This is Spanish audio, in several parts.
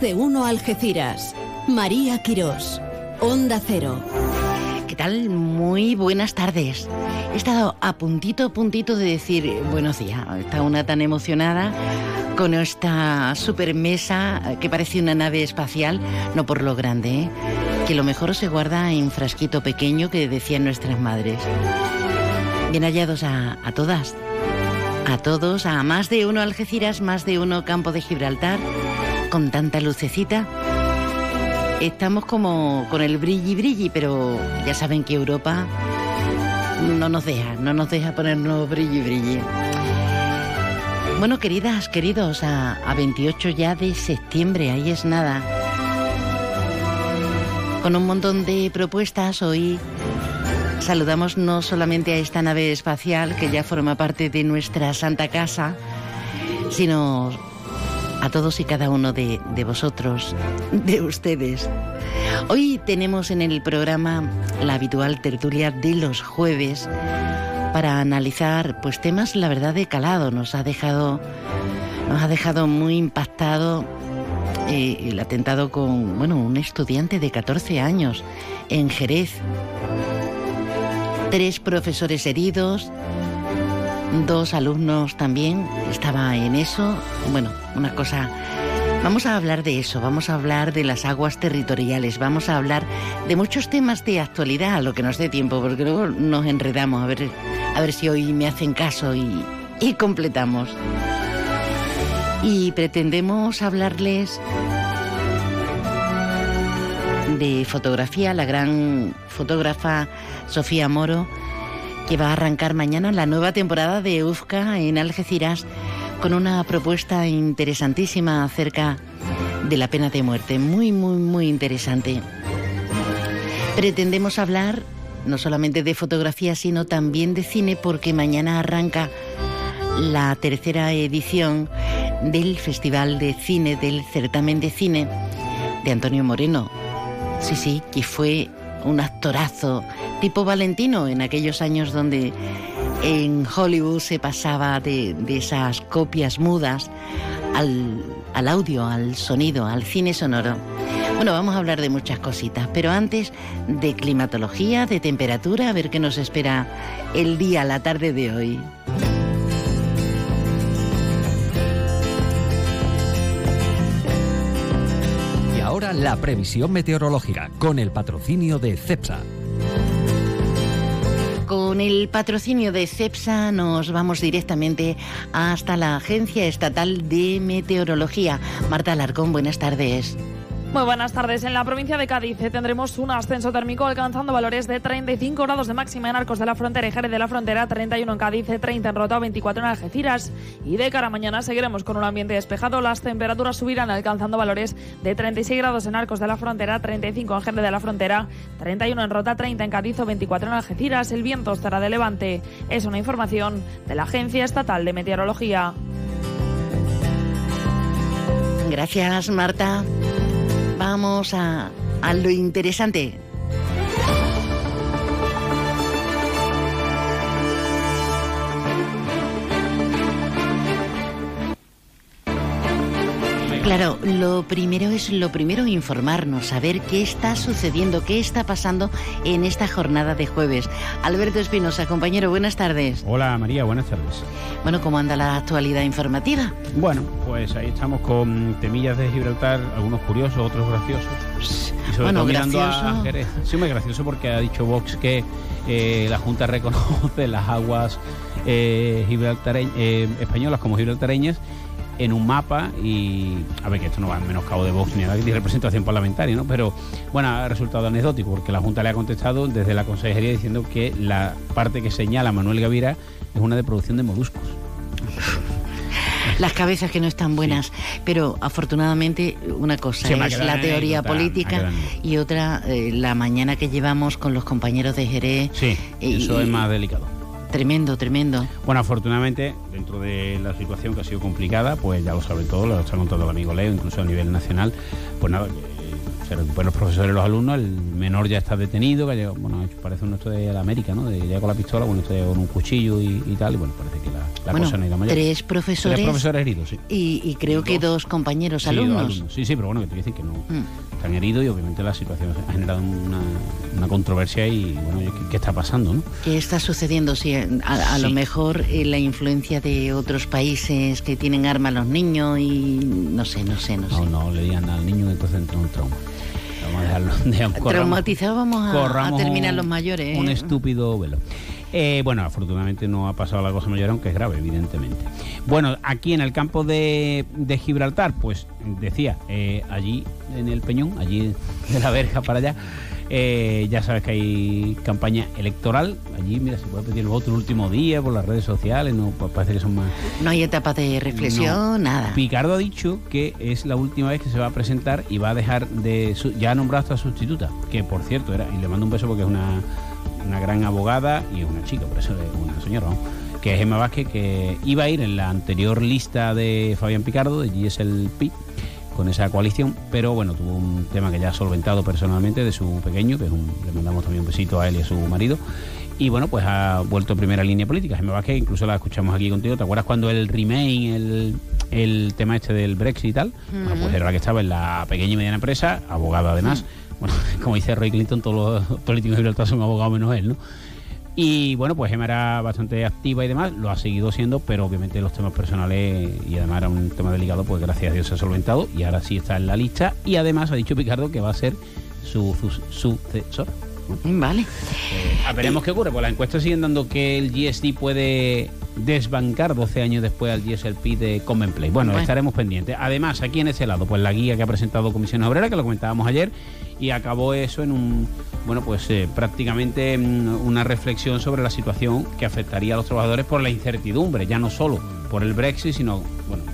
De uno Algeciras. María Quirós. Onda Cero. ¿Qué tal? Muy buenas tardes. He estado a puntito, a puntito de decir buenos días. Está una tan emocionada con esta super mesa que parece una nave espacial, no por lo grande, ¿eh? que lo mejor se guarda en frasquito pequeño que decían nuestras madres. Bien hallados a, a todas, a todos, a más de uno Algeciras, más de uno Campo de Gibraltar, con tanta lucecita. Estamos como con el brilli brilli, pero ya saben que Europa no nos deja, no nos deja ponernos brilli brilli. Bueno, queridas, queridos, a, a 28 ya de septiembre, ahí es nada. Con un montón de propuestas hoy saludamos no solamente a esta nave espacial que ya forma parte de nuestra Santa Casa, sino a todos y cada uno de, de, vosotros, de ustedes. Hoy tenemos en el programa la habitual tertulia de los jueves para analizar pues temas la verdad de calado. Nos ha dejado, nos ha dejado muy impactado eh, el atentado con bueno, un estudiante de 14 años en Jerez. Tres profesores heridos, dos alumnos también, estaba en eso. Bueno, una cosa... Vamos a hablar de eso, vamos a hablar de las aguas territoriales, vamos a hablar de muchos temas de actualidad, a lo que nos dé tiempo, porque luego nos enredamos, a ver, a ver si hoy me hacen caso y, y completamos. Y pretendemos hablarles de fotografía, la gran fotógrafa Sofía Moro, que va a arrancar mañana la nueva temporada de UFCA en Algeciras con una propuesta interesantísima acerca de la pena de muerte, muy, muy, muy interesante. Pretendemos hablar no solamente de fotografía, sino también de cine, porque mañana arranca la tercera edición del Festival de Cine, del certamen de cine de Antonio Moreno. Sí, sí, que fue un actorazo tipo Valentino en aquellos años donde en Hollywood se pasaba de, de esas copias mudas al, al, audio, al sonido, al cine sonoro. Bueno, vamos a hablar de muchas cositas, pero antes de climatología, de temperatura, a ver qué nos espera el día, la tarde de hoy. La previsión meteorológica con el patrocinio de CEPSA. Con el patrocinio de CEPSA nos vamos directamente hasta la Agencia Estatal de Meteorología. Marta Alarcón, buenas tardes. Muy buenas tardes. En la provincia de Cádiz tendremos un ascenso térmico alcanzando valores de 35 grados de máxima en Arcos de la Frontera y Jerez de la Frontera, 31 en Cádiz, 30 en Rota, 24 en Algeciras. Y de cara a mañana seguiremos con un ambiente despejado. Las temperaturas subirán alcanzando valores de 36 grados en Arcos de la Frontera, 35 en Jerez de la Frontera, 31 en Rota, 30 en Cádiz o 24 en Algeciras. El viento estará de levante. Es una información de la Agencia Estatal de Meteorología. Gracias, Marta vamos a, a, lo interesante. Claro, lo primero es lo primero informarnos, saber qué está sucediendo, qué está pasando en esta jornada de jueves. Alberto Espinosa, compañero, buenas tardes. Hola María, buenas tardes. Bueno, ¿cómo anda la actualidad informativa? Bueno, pues ahí estamos con temillas de Gibraltar, algunos curiosos, otros graciosos. Y sobre bueno, todo mirando gracioso. a Jerez. Sí, muy gracioso porque ha dicho Vox que eh, la Junta reconoce las aguas eh, eh, españolas como gibraltareñas en un mapa y a ver que esto no va en menoscabo de Vox ni de representación parlamentaria, ¿no? Pero bueno, ha resultado anecdótico porque la Junta le ha contestado desde la Consejería diciendo que la parte que señala Manuel Gavira es una de producción de moluscos. Las cabezas que no están buenas, sí. pero afortunadamente una cosa Sí, es la teoría política y otra eh, la mañana que llevamos con los compañeros de Jerez. Sí, Y- eso es más delicado. Tremendo, tremendo. Bueno, afortunadamente, dentro de la situación que ha sido complicada, pues ya lo saben todos, lo está contando el amigo Leo, incluso a nivel nacional, pues nada, se recuperan los profesores y los alumnos, el menor ya está detenido, que ha llegado, bueno, parece un nuestro de la América, ¿no? De, ya con la pistola, bueno, este con un cuchillo y, y tal, y bueno, parece que la, la bueno, cosa no ido mayor. tres profesores, Tres profesores heridos, sí. y, y creo que dos compañeros Sí, dos alumnos. alumnos. Sí, sí, pero bueno, que te decir que no Mm. están heridos y obviamente la situación ha generado una, una controversia y bueno, ¿qué, qué está pasando, no? ¿Qué está sucediendo? Sí, a, a lo Sí. mejor eh, la influencia de otros países que tienen armas los niños y no sé, no sé, no sé. No, no le digan al niño entonces entra en un trauma. Vamos a dejarlo. corramos- Traumatizados vamos a, terminar un- los mayores. Un ¿eh? estúpido velo. Eh, bueno, afortunadamente no ha pasado la cosa mayor, aunque es grave, evidentemente. Bueno, aquí en el campo de, de Gibraltar, pues decía, eh, allí en el Peñón, allí de la verja para allá, eh, ya sabes que hay campaña electoral. Allí, mira, se puede pedir el voto el último día por las redes sociales, no pues parece que son más. No hay etapas de reflexión, No. nada. Picardo ha dicho que es la última vez que se va a presentar y va a dejar de. su- ya ha nombrado a esta sustituta, que por cierto era, y le mando un beso porque es una, una gran abogada y es una chica, por eso es una señora, que es Emma Vázquez, que iba a ir en la anterior lista de Fabián Picardo, de GSLP, con esa coalición, pero bueno, tuvo un tema que ya ha solventado personalmente de su pequeño, que es un, le mandamos también un besito a él y a su marido. Y bueno, pues ha vuelto a primera línea política. Gemma Vázquez, incluso la escuchamos aquí contigo. ¿Te acuerdas cuando el Remain, el, el tema este del Brexit y tal? Bueno, pues era la que estaba en la pequeña y mediana empresa, abogada además. Bueno, como dice Roy Clinton, todos los políticos de Gibraltar son abogados menos él, ¿no? Y bueno, pues Gemma era bastante activa y demás, lo ha seguido siendo, pero obviamente los temas personales y además era un tema delicado, pues gracias a Dios se ha solventado y ahora sí está en la lista y además ha dicho Picardo que va a ser su su- sucesor. Vale. Eh, veremos qué ocurre, pues las encuestas siguen dando que el GSD puede desbancar 12 años después al GSLP de Common Play. Bueno, Bueno. estaremos pendientes. Además, aquí en ese lado, pues la guía que ha presentado Comisiones Obreras, que lo comentábamos ayer, y acabó eso en un, bueno, pues eh, prácticamente una reflexión sobre la situación que afectaría a los trabajadores por la incertidumbre, ya no solo por el Brexit, sino, bueno,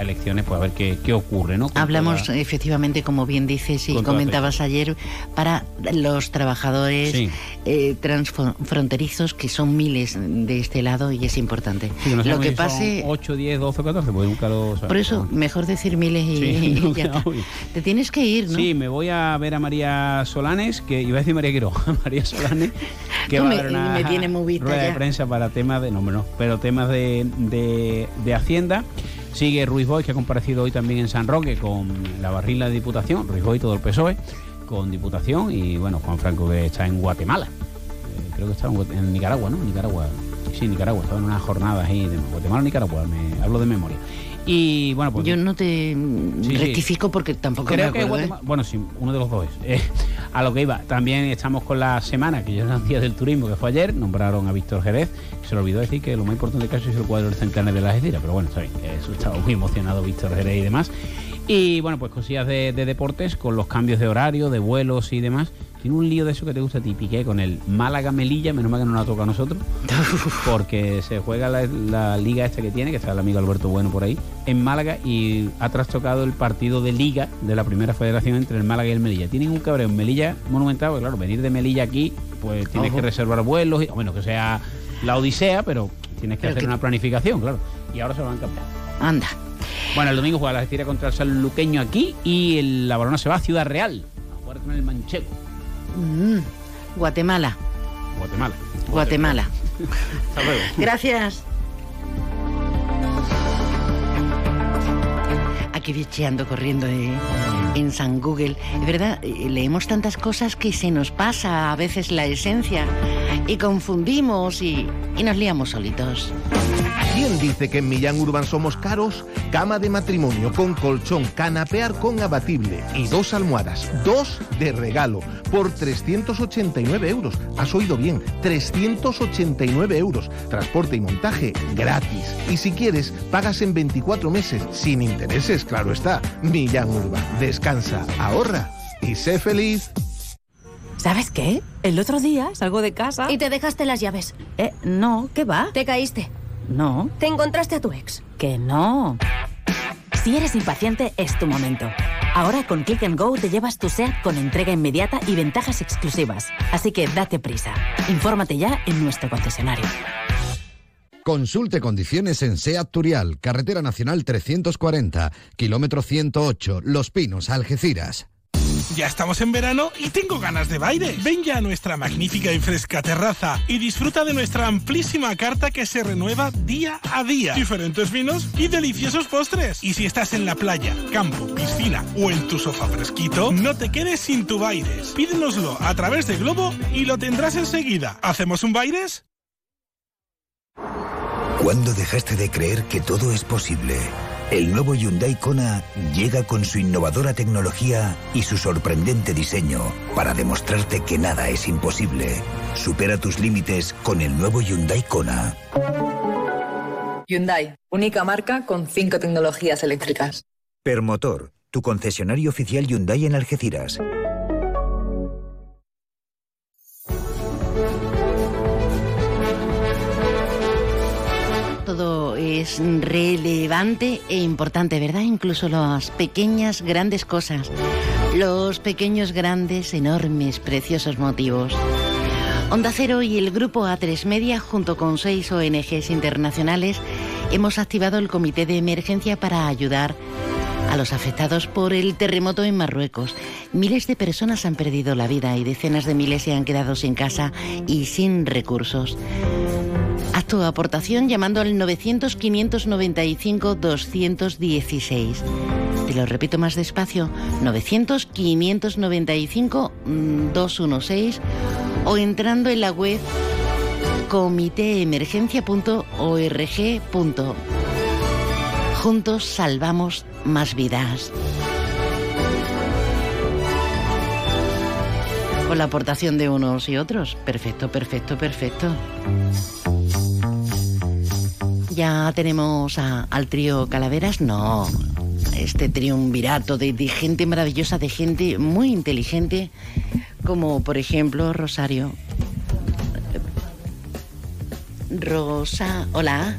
las elecciones, pues a ver qué, qué ocurre, ¿no? Con Hablamos toda- efectivamente, como bien dices y Con comentabas ayer, para los trabajadores Sí. eh, transfronterizos, que son miles de este lado y es importante. Sí, no lo sabemos que si son pase... 8, 10, 12, 14, pues nunca lo sabemos. Por eso, mejor decir miles y, Sí, y no, ya está. Te tienes que ir, ¿no? Sí, me voy a ver a María Solanes, que iba a decir María Quiroga, María Solanes, que Tú va me- a dar una me tiene muy vista rueda de ya. prensa para temas de, no, no, pero temas de, de, de Hacienda. Sigue Ruiz Boy, que ha comparecido hoy también en San Roque con la barrila de Diputación, Ruiz Boy, todo el PSOE, con Diputación, y bueno, Juan Franco que está en Guatemala. Eh, creo que está en, Nicaragua, ¿no? Nicaragua. Sí, Nicaragua, estaba en unas jornadas ahí de Guatemala Nicaragua, me hablo de memoria. Y bueno, pues Yo no te sí. rectifico porque tampoco Creo me que. ¿eh? Bueno, sí, uno de los dos. es. Eh, a lo que iba, también estamos con la semana, que yo era el día del turismo, que fue ayer, nombraron a Víctor Jerez, que se le olvidó decir que lo más importante del caso es el cuadro del centenario de las Algeciras, pero bueno, está bien, eso estaba muy emocionado Víctor Jerez y demás. Y bueno, pues cosillas de, de deportes, con los cambios de horario, de vuelos y demás. Tiene un lío de eso que te gusta a ti, Piqué, con el Málaga-Melilla, menos mal que no la toca a nosotros, porque se juega la, la liga esta que tiene, que está el amigo Alberto Bueno por ahí, en Málaga y ha trastocado el partido de liga de la primera federación entre el Málaga y el Melilla. Tienen un cabreo en Melilla monumental, porque claro, venir de Melilla aquí, pues tienes Ojo. que reservar vuelos, y, bueno, que sea la odisea, pero tienes que Pero hacer que- una planificación, claro. Y ahora se lo van a cambiar. Anda. Bueno, el domingo juega la Algeciras contra el Sanluqueño aquí y el, la Barona se va a Ciudad Real, a jugar con el Manchego, Mm, Guatemala. Guatemala. Guatemala. Hasta luego. Gracias. Aquí bicheando, corriendo eh, en San Google. Es verdad, eh, leemos tantas cosas que se nos pasa a veces la esencia y confundimos y, y nos liamos solitos. ¿Quién dice que en Millán Urban somos caros? Cama de matrimonio con colchón, canapear con abatible y dos almohadas, dos de regalo, por 389 euros. Has oído bien, 389 euros. Transporte y montaje gratis. Y si quieres, pagas en 24 meses, sin intereses, claro está. Millán Urban, descansa, ahorra y sé feliz. ¿Sabes qué? El otro día salgo de casa Y te dejaste las llaves. Eh, no, ¿qué va? Te caíste. No, Te encontraste a tu ex. que no. Si eres impaciente, es tu momento. Ahora con Click and Go te llevas tu SEAT con entrega inmediata y ventajas exclusivas. Así que date prisa. Infórmate ya en nuestro concesionario. Consulte condiciones en SEAT Turial, Carretera Nacional 340, kilómetro 108, Los Pinos, Algeciras. Ya estamos en verano y tengo ganas de baile. Ven ya a nuestra magnífica y fresca terraza y disfruta de nuestra amplísima carta que se renueva día a día. Diferentes vinos y deliciosos postres. Y si estás en la playa, campo, piscina o en tu sofá fresquito, no te quedes sin tu Baires. Pídenoslo a través de Globo y lo tendrás enseguida. ¿Hacemos un Baires? ¿Cuándo dejaste de creer que todo es posible? El nuevo Hyundai Kona llega con su innovadora tecnología y su sorprendente diseño para demostrarte que nada es imposible. Supera tus límites con el nuevo Hyundai Kona. Hyundai, única marca con cinco tecnologías eléctricas. Permotor, tu concesionario oficial Hyundai en Algeciras. Es relevante e importante, ¿verdad? Incluso las pequeñas, grandes cosas. Los pequeños, grandes, enormes, preciosos motivos. Onda Cero y el grupo A3 Media, junto con seis ONGs internacionales, hemos activado el comité de emergencia para ayudar a los afectados por el terremoto en Marruecos. Miles de personas han perdido la vida y decenas de miles se han quedado sin casa y sin recursos. Tu aportación llamando al 900-595-216. Te lo repito más despacio, 900-595-216 o entrando en la web comitéemergencia.org. Juntos salvamos más vidas. Con la aportación de unos y otros. Perfecto, perfecto, perfecto. ¿Ya tenemos a- al trío Calaveras? No. Este triunvirato de, de gente maravillosa, de gente muy inteligente, como por ejemplo Rosario. Rosa, hola.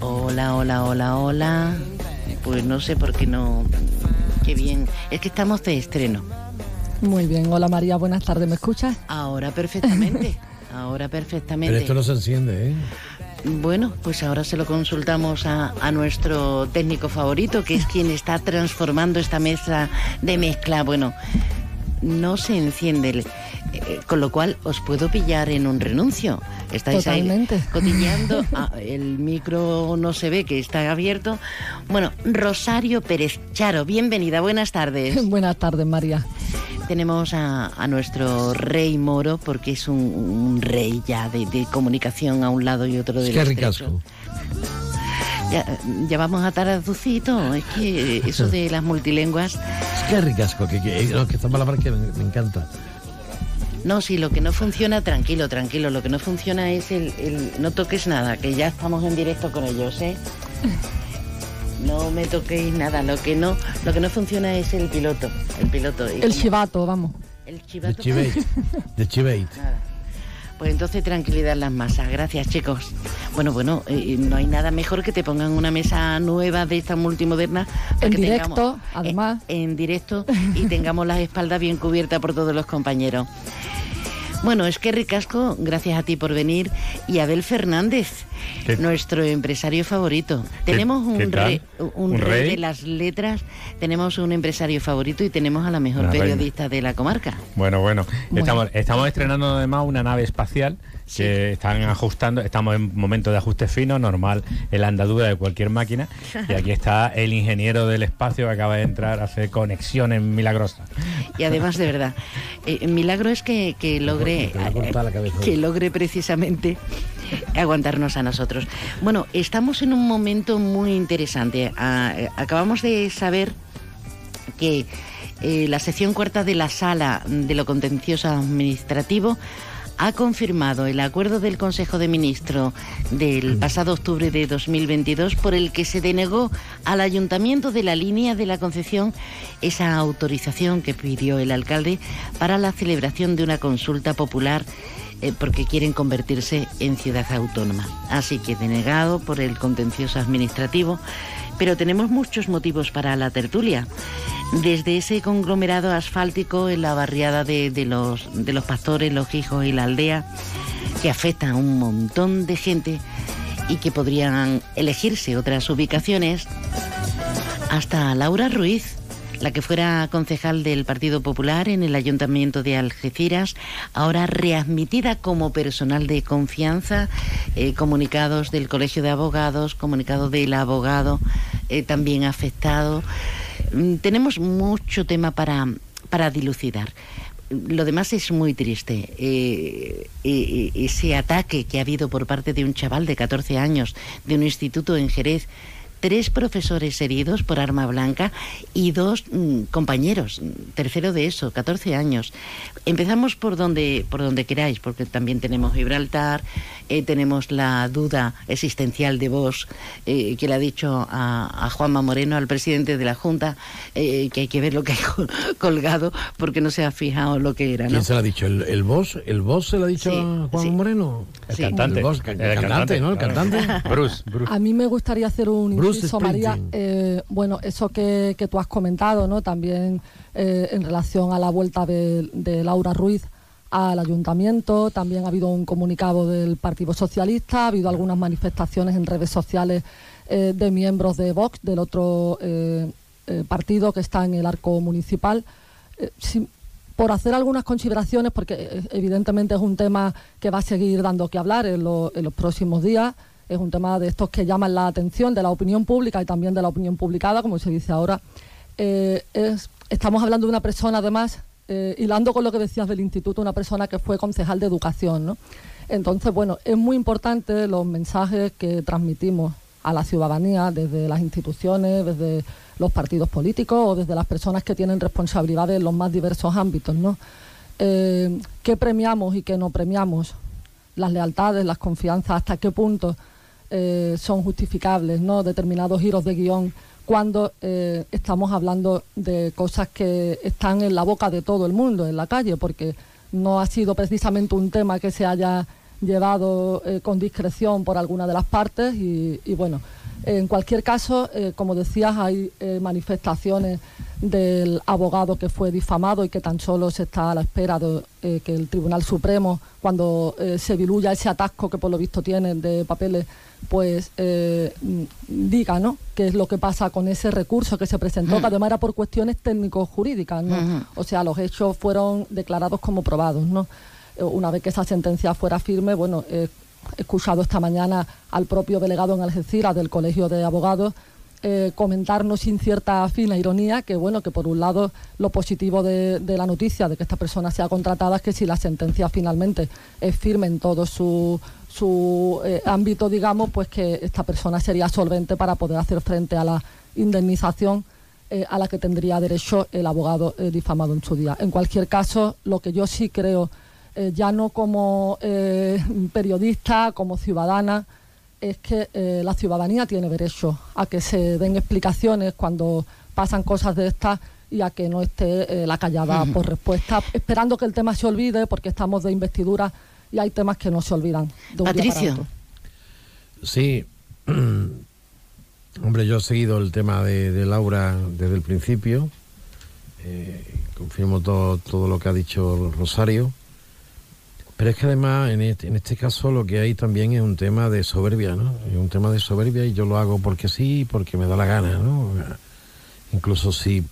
Hola, hola, hola, hola. Pues no sé por qué no. Qué bien. Es que estamos de estreno. Muy bien, hola María, buenas tardes, ¿me escuchas? Ahora perfectamente. Ahora perfectamente. Pero esto no se enciende, ¿eh? Bueno, pues ahora se lo consultamos a, a nuestro técnico favorito, que es quien está transformando esta mesa de mezcla. Bueno, no se enciende, el- eh, con lo cual os puedo pillar en un renuncio. Estáis Totalmente. ahí cotilleando, ah, el micro no se ve que está abierto. Bueno, Rosario Pérez Charo, bienvenida, buenas tardes. buenas tardes, María. Tenemos a, a nuestro rey moro, porque es un, un rey ya de, de comunicación a un lado y otro del Es que ricasco. Ya, ya vamos a Taraducito, es que eso de las multilenguas... Es que ricasco, que, que, no, que esta palabra que me, me encanta. No, si lo que no funciona, tranquilo, tranquilo, lo que no funciona es el, el- No toques nada, que ya estamos en directo con ellos, ¿eh? No me toquéis nada, lo que no, lo que no funciona es el piloto, el piloto. y El como- chivato, vamos. El chivato. chivate. De chivate. Pues entonces tranquilidad en las masas. Gracias, chicos. Bueno, bueno, eh, no hay nada mejor que te pongan una mesa nueva de esta multimoderna. para En que directo, tengamos- además. eh, en directo y tengamos las espaldas bien cubiertas por todos los compañeros. Bueno, es que Ricasco, gracias a ti por venir, y Abel Fernández, ¿Qué? nuestro empresario favorito. Tenemos un, rey, un ¿Un rey rey? de las letras, tenemos un empresario favorito y tenemos a la mejor Una reina. periodista de la comarca. Bueno, bueno, Bueno. Estamos, estamos estrenando además una nave espacial que están ajustando, estamos en momento de ajuste fino, normal en la andadura de cualquier máquina. Y aquí está el ingeniero del espacio que acaba de entrar a hacer conexiones milagrosas. Y además, de verdad, eh, el milagro es que, que logre, que logre precisamente aguantarnos a nosotros. Bueno, estamos en un momento muy interesante. Ah, eh, acabamos de saber que eh, la sección cuarta de la sala de lo contencioso administrativo ha confirmado el acuerdo del Consejo de Ministros del pasado octubre de 2022 por el que se denegó al Ayuntamiento de la línea de la Concepción esa autorización que pidió el alcalde para la celebración de una consulta popular eh, porque quieren convertirse en ciudad autónoma. Así que denegado por el contencioso administrativo, pero tenemos muchos motivos para la tertulia. Desde ese conglomerado asfáltico en la barriada de, los pastores, los hijos y la aldea, que afecta a un montón de gente y que podrían elegirse otras ubicaciones, hasta Laura Ruiz, la que fuera concejal del Partido Popular en el Ayuntamiento de Algeciras, ahora readmitida como personal de confianza, eh, comunicados del Colegio de Abogados, comunicados del abogado eh, también afectado. Mm, Tenemos mucho tema para, para dilucidar. Lo demás es muy triste. Eh, eh, ese ataque que ha habido por parte de un chaval de 14 años de un instituto en Jerez, tres profesores heridos por arma blanca y dos mm, compañeros, tercero de eso, 14 años. Empezamos por donde, por donde queráis, porque también tenemos Gibraltar, eh, tenemos la duda existencial de vos, eh, que le ha dicho a, a Juanma Moreno, al presidente de la Junta, eh, que hay que ver lo que hay col- colgado, porque no se ha fijado lo que era. ¿no? ¿Quién se lo ha dicho? ¿El, el boss? ¿El boss se lo ha dicho Sí, a Juan sí. Moreno? El Sí. cantante. El, boss, ca- El cantante, cantante, ¿no? El claro. cantante. Bruce, Bruce. A mí me gustaría hacer un Bruce inciso, María. Springsteen. Eh, bueno, eso que, que tú has comentado, ¿no? También eh, en relación a la vuelta de, de Laura Ruiz al ayuntamiento, también ha habido un comunicado del Partido Socialista, ha habido algunas manifestaciones en redes sociales eh, de miembros de Vox, del otro partido que está en el arco municipal. Si- por hacer algunas consideraciones, porque evidentemente es un tema que va a seguir dando que hablar en, lo- en los próximos días. Es un tema de estos que llaman la atención de la opinión pública y también de la opinión publicada, como se dice ahora. Eh, es- estamos hablando de una persona, además, eh, hilando con lo que decías del instituto, una persona que fue concejal de educación. ¿no? Entonces, bueno, es muy importante los mensajes que transmitimos a la ciudadanía desde las instituciones, desde los partidos políticos o desde las personas que tienen responsabilidades en los más diversos ámbitos. ¿no? Eh, ¿Qué premiamos y qué no premiamos? Las lealtades, las confianzas, hasta qué punto eh, son justificables, ¿no? Determinados giros de guion cuando eh, estamos hablando de cosas que están en la boca de todo el mundo, en la calle, porque no ha sido precisamente un tema que se haya llevado eh, con discreción por alguna de las partes y, bueno, en cualquier caso, como decías, hay manifestaciones del abogado que fue difamado y que tan solo se está a la espera de que el Tribunal Supremo, cuando se diluya ese atasco que por lo visto tienen de papeles, pues eh, mm, diga ¿no? qué es lo que pasa con ese recurso que se presentó, Mm. que además era por cuestiones técnico-jurídicas. ¿no? O sea, los hechos fueron declarados como probados. ¿no? Eh, Una vez que esa sentencia fuera firme, bueno, eh, he escuchado esta mañana al propio delegado en Algeciras del Colegio de Abogados eh, comentarnos sin cierta fina ironía que bueno que por un lado lo positivo de, la noticia de que esta persona sea contratada es que si la sentencia finalmente es firme en todo su, su eh, ámbito digamos pues que esta persona sería solvente para poder hacer frente a la indemnización eh, a la que tendría derecho el abogado difamado en su día. En cualquier caso, lo que yo sí creo, ya no como periodista, como ciudadana, es que eh, la ciudadanía tiene derecho a que se den explicaciones cuando pasan cosas de estas y a que no esté eh, la callada por respuesta, esperando que el tema se olvide, porque estamos de investidura y hay temas que no se olvidan. de un Patricio. Sí. Hombre, yo he seguido el tema de, de Laura desde el principio. Eh, confirmo todo, todo lo que ha dicho Rosario. Pero es que además en este, en este caso lo que hay también es un tema de soberbia, ¿no? Es un tema de soberbia y yo lo hago porque sí, porque me da la gana, ¿no? Incluso si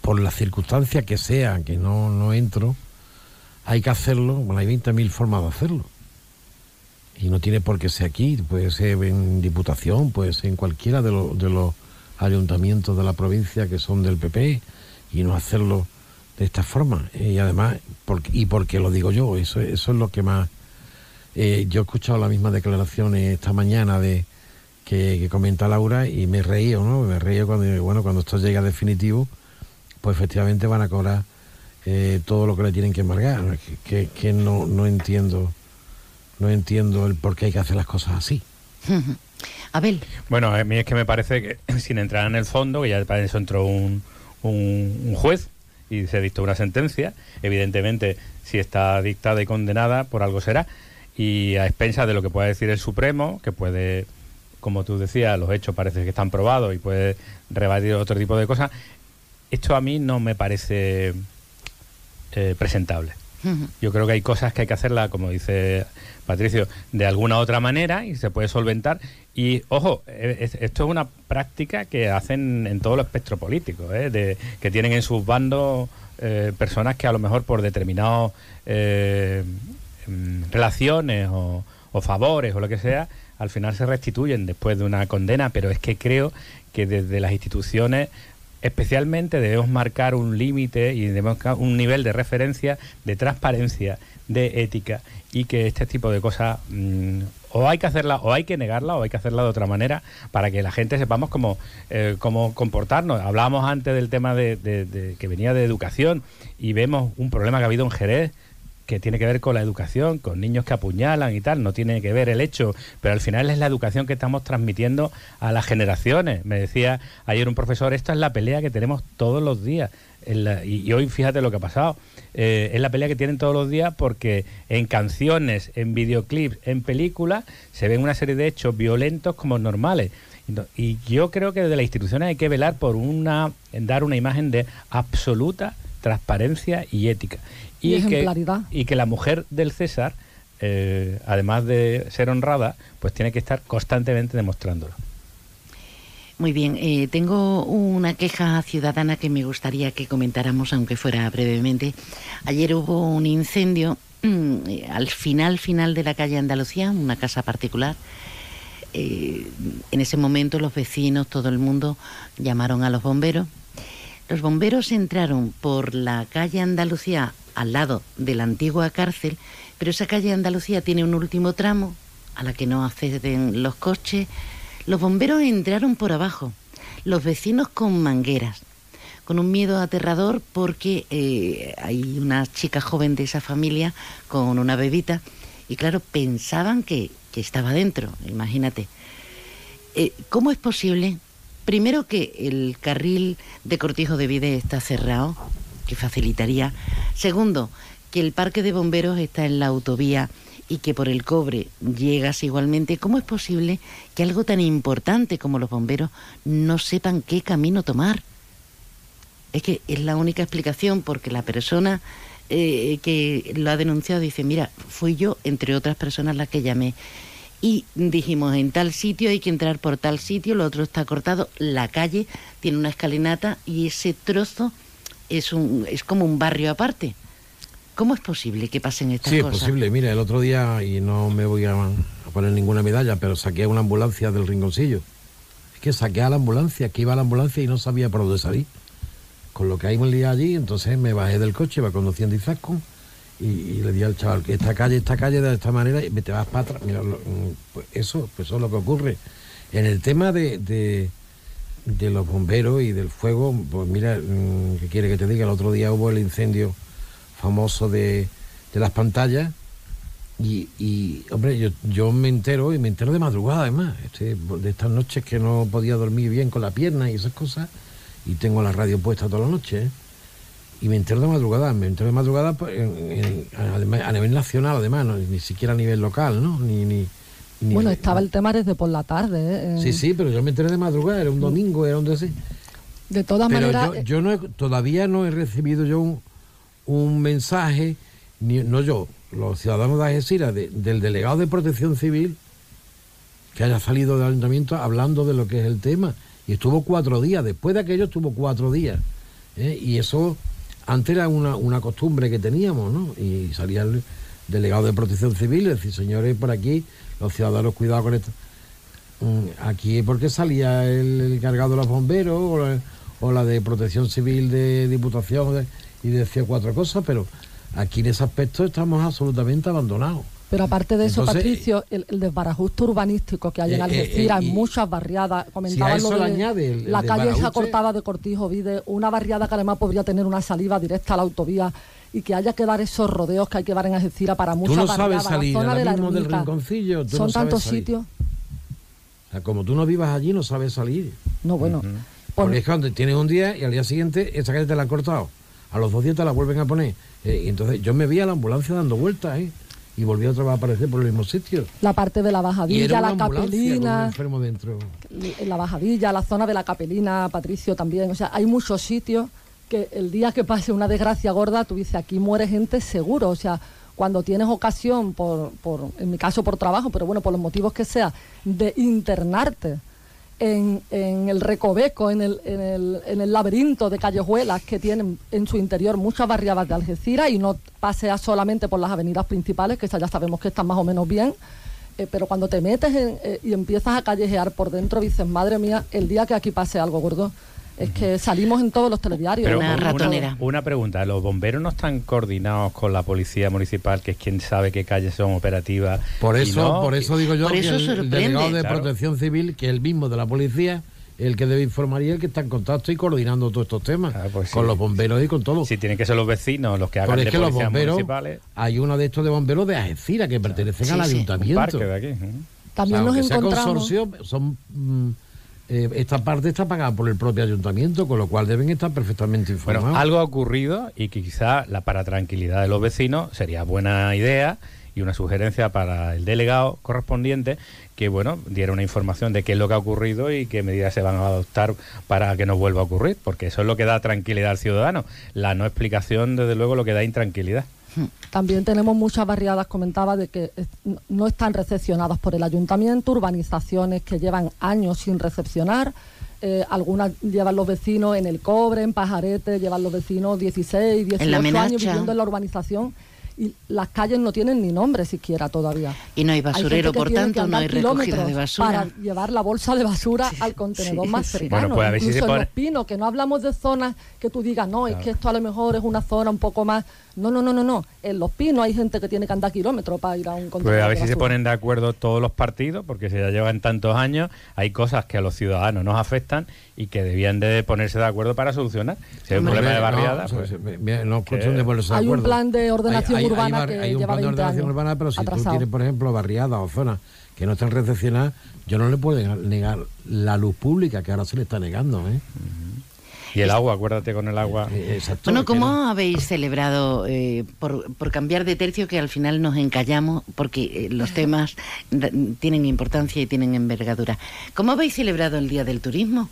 por la circunstancia que sea, que no, no entro, hay que hacerlo, bueno, hay 20.000 formas de hacerlo. Y no tiene por qué ser aquí, puede ser en Diputación, puede ser en cualquiera de, los de los ayuntamientos de la provincia que son del PP y no hacerlo de esta forma. Y además, porque, y porque lo digo yo, eso, eso es lo que más... eh, yo he escuchado las mismas declaraciones esta mañana de que, que comenta Laura y me reío, ¿no? Me reío cuando, bueno, cuando esto llega a definitivo, pues efectivamente van a cobrar eh, todo lo que le tienen que embargar. Que, que- que no, no entiendo no entiendo el por qué hay que hacer las cosas así. Abel. Bueno, a mí es que me parece que sin entrar en el fondo, que ya para eso entró un, un- un juez y se dictó una sentencia, evidentemente si está dictada y condenada, por algo será, y a expensas de lo que pueda decir el Supremo, que puede, como tú decías, los hechos parece que están probados y puede rebatir otro tipo de cosas, esto a mí no me parece eh, presentable. Yo creo que hay cosas que hay que hacerla, como dice Patricio, de alguna otra manera y se puede solventar. Y ojo, eh, es- esto es una práctica que hacen en todo el espectro político, ¿eh? de, que tienen en sus bandos eh, personas que a lo mejor por determinados eh, mm, relaciones o, o favores o lo que sea, al final se restituyen después de una condena, pero es que creo que desde las instituciones especialmente debemos marcar un límite y debemos un nivel de referencia, de transparencia, de ética y que este tipo de cosas mm, o hay que hacerla o hay que negarla o hay que hacerla de otra manera para que la gente sepamos cómo, eh, cómo comportarnos. Hablábamos antes del tema de, que venía de educación y vemos un problema que ha habido en Jerez que tiene que ver con la educación, con niños que apuñalan y tal, no tiene que ver el hecho, pero al final es la educación que estamos transmitiendo a las generaciones. Me decía ayer un profesor, esta es la pelea que tenemos todos los días. La- y, y hoy fíjate lo que ha pasado. Eh, es la pelea que tienen todos los días porque en canciones, en videoclips, en películas, se ven una serie de hechos violentos como normales. Y yo creo que desde las instituciones hay que velar por una, dar una imagen de absoluta transparencia y ética. Y que, y que la mujer del César, eh, además de ser honrada, pues tiene que estar constantemente demostrándolo. Muy bien, eh, tengo una queja ciudadana que me gustaría que comentáramos, aunque fuera brevemente. Ayer hubo un incendio mm, al final, final de la calle Andalucía, una casa particular. Eh, en ese momento los vecinos, todo el mundo llamaron a los bomberos. Los bomberos entraron por la calle Andalucía al lado de la antigua cárcel, pero esa calle Andalucía tiene un último tramo a la que no acceden los coches. Los bomberos entraron por abajo, los vecinos con mangueras, con un miedo aterrador porque eh, hay una chica joven de esa familia con una bebita y claro, pensaban que, que estaba dentro, imagínate. Eh, ¿Cómo es posible? Primero que el carril de Cortijo de Vide está cerrado, que facilitaría. Segundo, que el parque de bomberos está en la autovía y que por el cobre llegas igualmente. ¿Cómo es posible que algo tan importante como los bomberos no sepan qué camino tomar? Es que es la única explicación porque la persona eh, que lo ha denunciado dice, mira, fui yo, entre otras personas, la que llamé. Y dijimos, en tal sitio hay que entrar por tal sitio, lo otro está cortado, la calle tiene una escalinata y ese trozo es, un, es como un barrio aparte. ¿Cómo es posible que pasen estas Sí, es cosas? posible. Mira, el otro día, y no me voy a, a poner ninguna medalla, pero saqué una ambulancia del rinconcillo. Es que saqué a la ambulancia, que iba a la ambulancia y no sabía por dónde salir. Con lo que hay un día allí, entonces me bajé del coche, iba conduciendo Izaskun, y, y le dije al chaval que esta calle, esta calle de esta manera, y te vas para atrás. Mira, lo- mm, pues eso, pues eso es lo que ocurre. En el tema de, de, de los bomberos y del fuego, pues mira, mm, ¿qué quiere que te diga? El otro día hubo el incendio famoso de, de las pantallas. Y, y, hombre, yo, yo me entero y me entero de madrugada además, este, de estas noches que no podía dormir bien con la pierna y esas cosas, y tengo la radio puesta toda la noche, ¿eh? y me entero de madrugada, me entero de madrugada pues, en- en- además, a nivel nacional además, no, ni siquiera a nivel local, ¿no? Ni, ni, ni- Bueno, estaba el tema desde por la tarde. ¿eh? Sí, sí, pero yo me enteré de madrugada, era un domingo, era un de De todas pero maneras, yo, yo no he- todavía no he recibido yo un, un mensaje, no yo, los ciudadanos de Algeciras, de- del delegado de protección civil, que haya salido del ayuntamiento hablando de lo que es el tema. Y estuvo cuatro días, después de aquello estuvo cuatro días. ¿eh? Y eso antes era una, una costumbre que teníamos, ¿no? Y salía el delegado de protección civil y decía, señores, por aquí, los ciudadanos, cuidado con esto. Mm, Aquí porque salía el, encargado de los bomberos o la, de protección civil de diputación y decía cuatro cosas, pero aquí en ese aspecto estamos absolutamente abandonados. pero aparte de eso, Entonces, Patricio, el, el desbarajuste urbanístico que hay en Eh, eh, Algeciras, eh, en muchas barriadas, Si comentaba a eso lo de añade el- el la calle esa cortada de Cortijo Vide, una barriada que además podría tener una salida directa a la autovía y que haya que dar esos rodeos que hay que dar en Algeciras para muchas Tú no barriadas, sabes salir la zona de la mismo del ermita. rinconcillo, tú Son no sabes tantos salir. sitios. O sea, como tú no vivas allí, no sabes salir. No, bueno. Porque es que cuando tienes un día y al día siguiente esa calle te la han cortado. A los dos días te la vuelven a poner. Eh, y entonces yo me vi a la ambulancia dando vueltas, ¿eh? Y volví otra vez a aparecer por el mismo sitio. La parte de la bajadilla, la capelina, enfermo dentro. en la bajadilla, la zona de la capelina, Patricio también. O sea, hay muchos sitios que el día que pase una desgracia gorda, tú dices, aquí muere gente seguro. O sea, cuando tienes ocasión, por, por, en mi caso por trabajo, pero bueno, por los motivos que sea, de internarte en, el recoveco, en el, en, el, en el laberinto de callejuelas que tienen en su interior muchas barriadas de Algeciras y no paseas solamente por las avenidas principales, que esas ya sabemos que están más o menos bien, eh, pero cuando te metes en, eh, y empiezas a callejear por dentro, dices, madre mía, el día que aquí pase algo gordo, es que salimos en todos los telediarios. Pero en una, todo. una, una pregunta, ¿los bomberos no están coordinados con la policía municipal, que es quien sabe qué calles son operativas? Por eso, no? por eso digo yo Por que eso el, delegado de Claro. Protección Civil, que es el mismo de la policía, el que debe informar y el que está en contacto y coordinando todos estos temas con los bomberos y con todo. Si tienen que ser los vecinos los que hagan Pero es de que los bomberos, municipales. hay uno de estos de bomberos de Algeciras que pertenecen Sí, al sí, un ayuntamiento. parque de aquí. También nos aunque sea encontramos- consorcio, son, mm, eh, esta parte está pagada por el propio ayuntamiento, con lo cual deben estar perfectamente informados. Bueno, algo ha ocurrido y quizá la, para tranquilidad de los vecinos sería buena idea y una sugerencia para el delegado correspondiente que bueno diera una información de qué es lo que ha ocurrido y qué medidas se van a adoptar para que no vuelva a ocurrir, porque eso es lo que da tranquilidad al ciudadano. La no explicación, desde luego, lo que da intranquilidad. También tenemos muchas barriadas, comentaba, de que es- no- están recepcionadas por el ayuntamiento, urbanizaciones que llevan años sin recepcionar. eh, algunas llevan los vecinos en el cobre, en pajarete, llevan los vecinos 16, 18 En la años viviendo en la urbanización y las calles no tienen ni nombre siquiera todavía. Y no hay basurero, por tanto, no hay recogida de basura. Para llevar la bolsa de basura al contenedor sí, más sí. cercano. Bueno, pues a ver si Incluso se en pone- Los Pinos, que no hablamos de zonas que tú digas, no, es que esto a lo mejor es una zona un poco más. No, no, no, no, no. En Los Pinos hay gente que tiene que andar kilómetros para ir a un contenedor Pues a ver si se ponen de acuerdo todos los partidos, porque se ya llevan tantos años, hay cosas que a los ciudadanos nos afectan y que debían de ponerse de acuerdo para solucionar. Si hay un problema de no, barriada, pues, no es que- cuestión de ponerse de Hay un plan de ordenación Hay- hay- hay urbana bar- que hay un lleva plan de 20 ordenación años urbana, pero si atrasado. tú tienes, por ejemplo, barriadas o zonas que no están recepcionadas, yo no le puedo negar- negar la luz pública, que ahora se le está negando. ¿eh? Y el agua, acuérdate con el agua. Exacto. Bueno, ¿cómo no- habéis celebrado, eh, por, por cambiar de tercio, que al final nos encallamos porque eh, los temas tienen importancia y tienen envergadura? ¿Cómo habéis celebrado el Día del Turismo?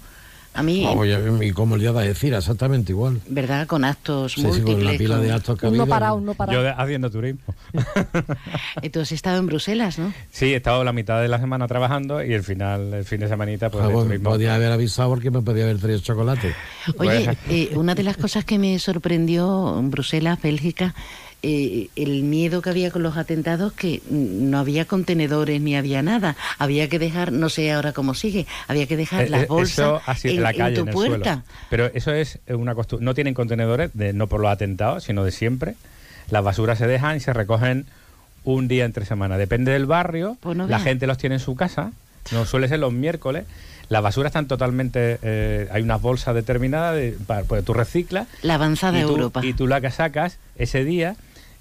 A mí, Oye, y como el día de decir, exactamente igual. ¿verdad? Con actos Sí, sí, múltiples. con la pila con- de actos que ha Un no parado, no parado. Yo haciendo turismo. Eh, Tú has estado en Bruselas, ¿no? Sí, he estado la mitad de la semana trabajando y el final, el fin de semanita, pues Ah, de bueno, turismo. podía haber avisado porque me podía haber traído chocolate. Oye, eh, una de las cosas que me sorprendió en Bruselas, Bélgica, eh, el miedo que había con los atentados, que no había contenedores ni había nada. Había que dejar, no sé ahora cómo sigue, había que dejar Eh, las eh, bolsas en, la en calle, tu en el puerta. suelo. Pero eso es una costumbre. No tienen contenedores, de, no por los atentados, sino de siempre. Las basuras se dejan y se recogen un día entre semana. Depende del barrio. Pues no la gente los tiene en su casa. No suele ser los miércoles. Las basuras están totalmente. eh, hay unas bolsas determinadas. De, para, pues tú reciclas. La avanzada Europa. Y tú la que sacas ese día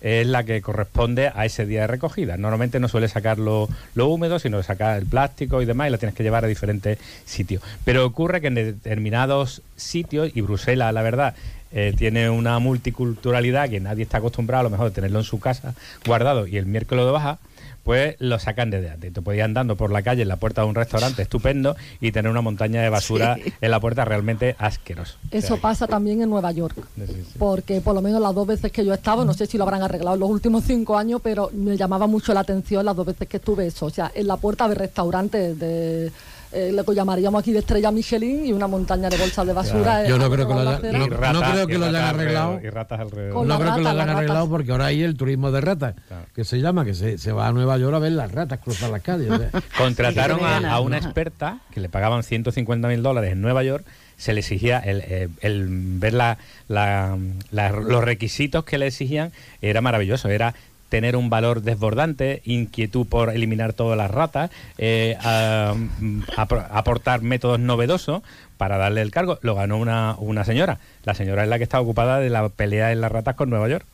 es la que corresponde a ese día de recogida. Normalmente no suele sacar lo, lo húmedo, sino sacar el plástico y demás y la tienes que llevar a diferentes sitios. Pero ocurre que en determinados sitios, y Bruselas, la verdad, eh, tiene una multiculturalidad que nadie está acostumbrado a lo mejor de tenerlo en su casa guardado y el miércoles lo baja, pues lo sacan desde antes. Te podías andando por la calle en la puerta de un restaurante estupendo y tener una montaña de basura Sí. en la puerta realmente asqueroso. O Eso sea, pasa también en Nueva York. sí, sí. Porque por lo menos las dos veces que yo he estado, no sé si lo habrán arreglado en los últimos cinco años, pero me llamaba mucho la atención las dos veces que estuve eso. O sea, en la puerta de restaurantes de eh, lo que llamaríamos aquí de estrella Michelin y una montaña de bolsas de basura. Yo eh, no creo que lo haya- no- Y ratas- no creo que lo hayan arreglado. Y ratas alrededor. Con no creo que lo hayan arreglado ratas. porque ahora hay el turismo de ratas, que se llama, que se, se va a Nueva York a ver las ratas cruzar las calles. o sea. Contrataron Sí, a, a una experta que le pagaban 150 mil dólares en Nueva York. Se le exigía el, eh, el ver la- la- la- los requisitos que le exigían. Era maravilloso. Era tener un valor desbordante, inquietud por eliminar todas las ratas, eh, mm, aportar métodos novedosos para darle el cargo. Lo ganó una, una señora. La señora es la que está ocupada de la pelea en las ratas con Nueva York.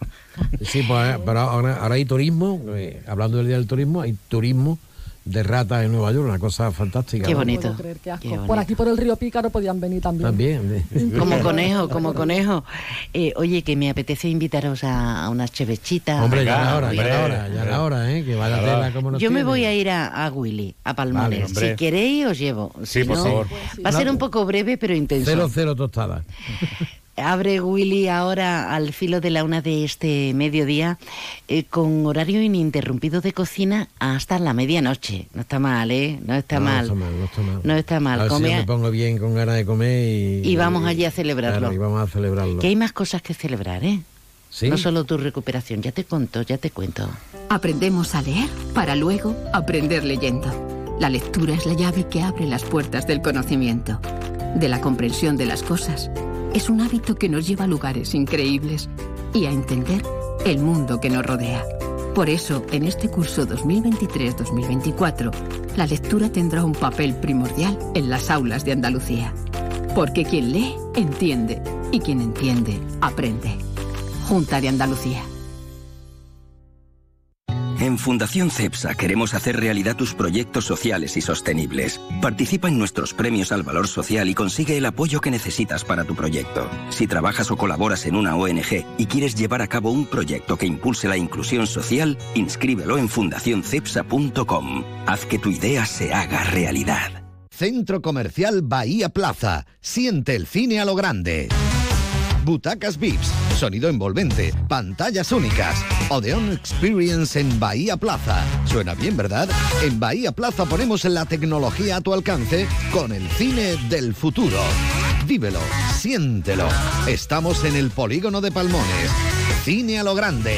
Sí, pues, pero ahora, ahora hay turismo, eh, hablando del Día del Turismo, hay turismo de ratas en Nueva York, una cosa fantástica. Qué ¿no? bonito. puedo creer, qué asco. Qué Por aquí por el río Pícaro podían venir también. También. Como conejo, como conejo. Eh, oye, que me apetece invitaros a, a unas chevechitas. Hombre, ya era hora, ya era hora, ya era hora, ¿eh? Que vaya Claro. tela como nos Yo me voy a ir a, a Willy, a Palmones. Vale, si queréis, os llevo. Sí, Si por no, favor. Va a ser un poco breve, pero intenso. Cero, cero tostada. abre Willy ahora al filo de la una de este mediodía eh, con horario ininterrumpido de cocina hasta la medianoche. No está mal, ¿eh? No está No, mal. está mal, no está mal. No está mal. A ver si Come yo me pongo bien con ganas de comer y... Y vamos allí a celebrarlo. Claro, y vamos a celebrarlo. Que hay más cosas que celebrar, ¿eh? ¿Sí? No solo tu recuperación, ya te cuento, ya te cuento. Aprendemos a leer para luego aprender leyendo. La lectura es la llave que abre las puertas del conocimiento, de la comprensión de las cosas. Es un hábito que nos lleva a lugares increíbles y a entender el mundo que nos rodea. Por eso, en este curso 2023-2024, la lectura tendrá un papel primordial en las aulas de Andalucía. Porque quien lee, entiende, y quien entiende, aprende. Junta de Andalucía. En Fundación CEPSA queremos hacer realidad tus proyectos sociales y sostenibles. Participa en nuestros premios al valor social y consigue el apoyo que necesitas para tu proyecto. Si trabajas o colaboras en una ONG y quieres llevar a cabo un proyecto que impulse la inclusión social, inscríbelo en fundacioncepsa.com. Haz que tu idea se haga realidad. Centro Comercial Bahía Plaza. Siente el cine a lo grande. Butacas VIPs, sonido envolvente, pantallas únicas. Odeon Experience en Bahía Plaza. Suena bien, ¿verdad? En Bahía Plaza ponemos la tecnología a tu alcance con el cine del futuro. Vívelo, siéntelo. Estamos en el polígono de Palmones. Cine a lo grande.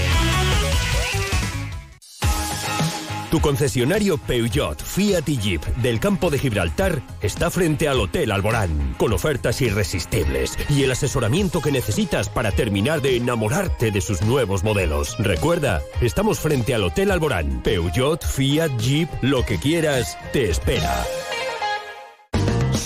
Tu concesionario Peugeot, Fiat y Jeep del campo de Gibraltar está frente al Hotel Alborán, con ofertas irresistibles y el asesoramiento que necesitas para terminar de enamorarte de sus nuevos modelos. Recuerda, estamos frente al Hotel Alborán. Peugeot, Fiat, Jeep, lo que quieras, te espera.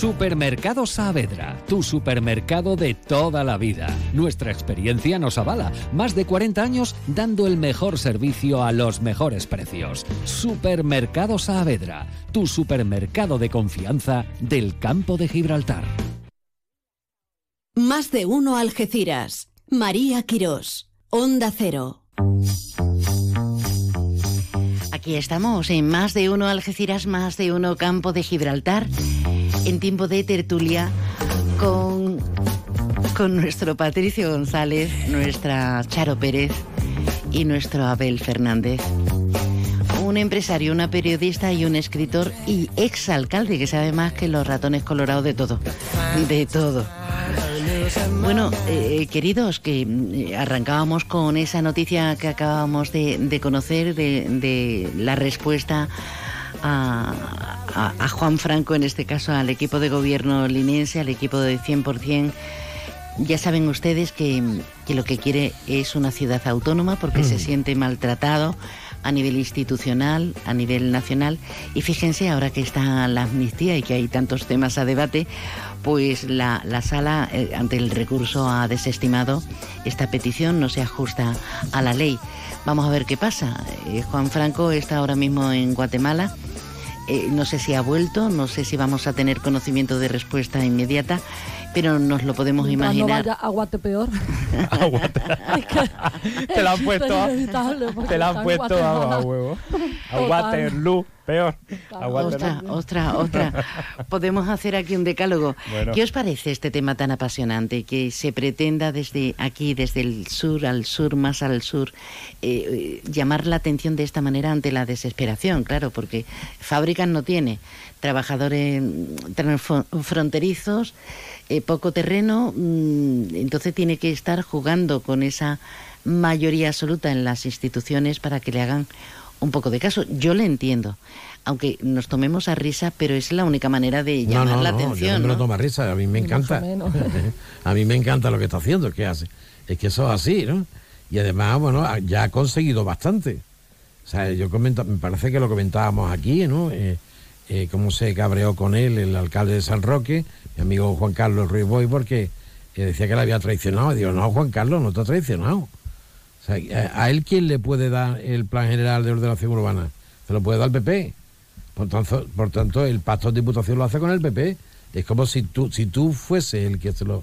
Supermercado Saavedra, tu supermercado de toda la vida. Nuestra experiencia nos avala. Más de 40 años dando el mejor servicio a los mejores precios. Supermercado Saavedra, tu supermercado de confianza del campo de Gibraltar. Más de uno Algeciras. María Quirós. Onda Cero. Aquí estamos en más de uno Algeciras, más de uno Campo de Gibraltar, en tiempo de tertulia con, con nuestro Patricio González, nuestra Charo Pérez y nuestro Abel Fernández. Un empresario, una periodista y un escritor y exalcalde que sabe más que los ratones colorados de todo. De todo. Bueno, eh, queridos, que eh, arrancábamos con esa noticia que acabamos de, de conocer de, de la respuesta a, a- a Juan Franco, en este caso al equipo de gobierno linense, al equipo de 100%. Ya saben ustedes que, que lo que quiere es una ciudad autónoma porque se siente maltratado a nivel institucional, a nivel nacional. Y fíjense, ahora que está la amnistía y que hay tantos temas a debate, pues la, la sala, eh, ante el recurso, ha desestimado esta petición, no se ajusta a la ley. Vamos a ver qué pasa. Eh, Juan Franco está ahora mismo en Guatemala. Eh, no sé si ha vuelto, no sé si vamos a tener conocimiento de respuesta inmediata, pero nos lo podemos Mientras no imaginar. vaya aguate peor. Te la han puesto te la han puesto a, huevo. A Total. Peor. A Ostras, Waterloo. ostras, ostras. Podemos hacer aquí un decálogo. Bueno. ¿Qué os parece este tema tan apasionante que se pretenda desde aquí, desde el sur al sur, más al sur, eh, eh, llamar la atención de esta manera ante la desesperación? Claro, porque fábricas no tiene, trabajadores mm, fronterizos, eh, poco terreno, mm, entonces tiene que estar jugando con esa mayoría absoluta en las instituciones para que le hagan un poco de caso. Yo le entiendo, aunque nos tomemos a risa, pero es la única manera de llamar no, la no, yo atención. no me lo ¿no? tomo a risa, a mí me encanta. a mí me encanta lo que está haciendo, que hace. Es que eso es así, ¿no? Y además, bueno, ya ha conseguido bastante. O sea, yo comenta, me parece que lo comentábamos aquí, ¿no? Eh, eh, cómo se cabreó con él el alcalde de San Roque, mi amigo Juan Carlos Ruiz Boy, porque eh, decía que le había traicionado. Y digo, no, Juan Carlos, no te ha traicionado. ¿A- ¿a él quién le puede dar el plan general de ordenación urbana? Se lo puede dar el PP. Por tanto, por tanto, el pacto de diputación lo hace con el PP. Es como si tú, si tú fuese el que se lo,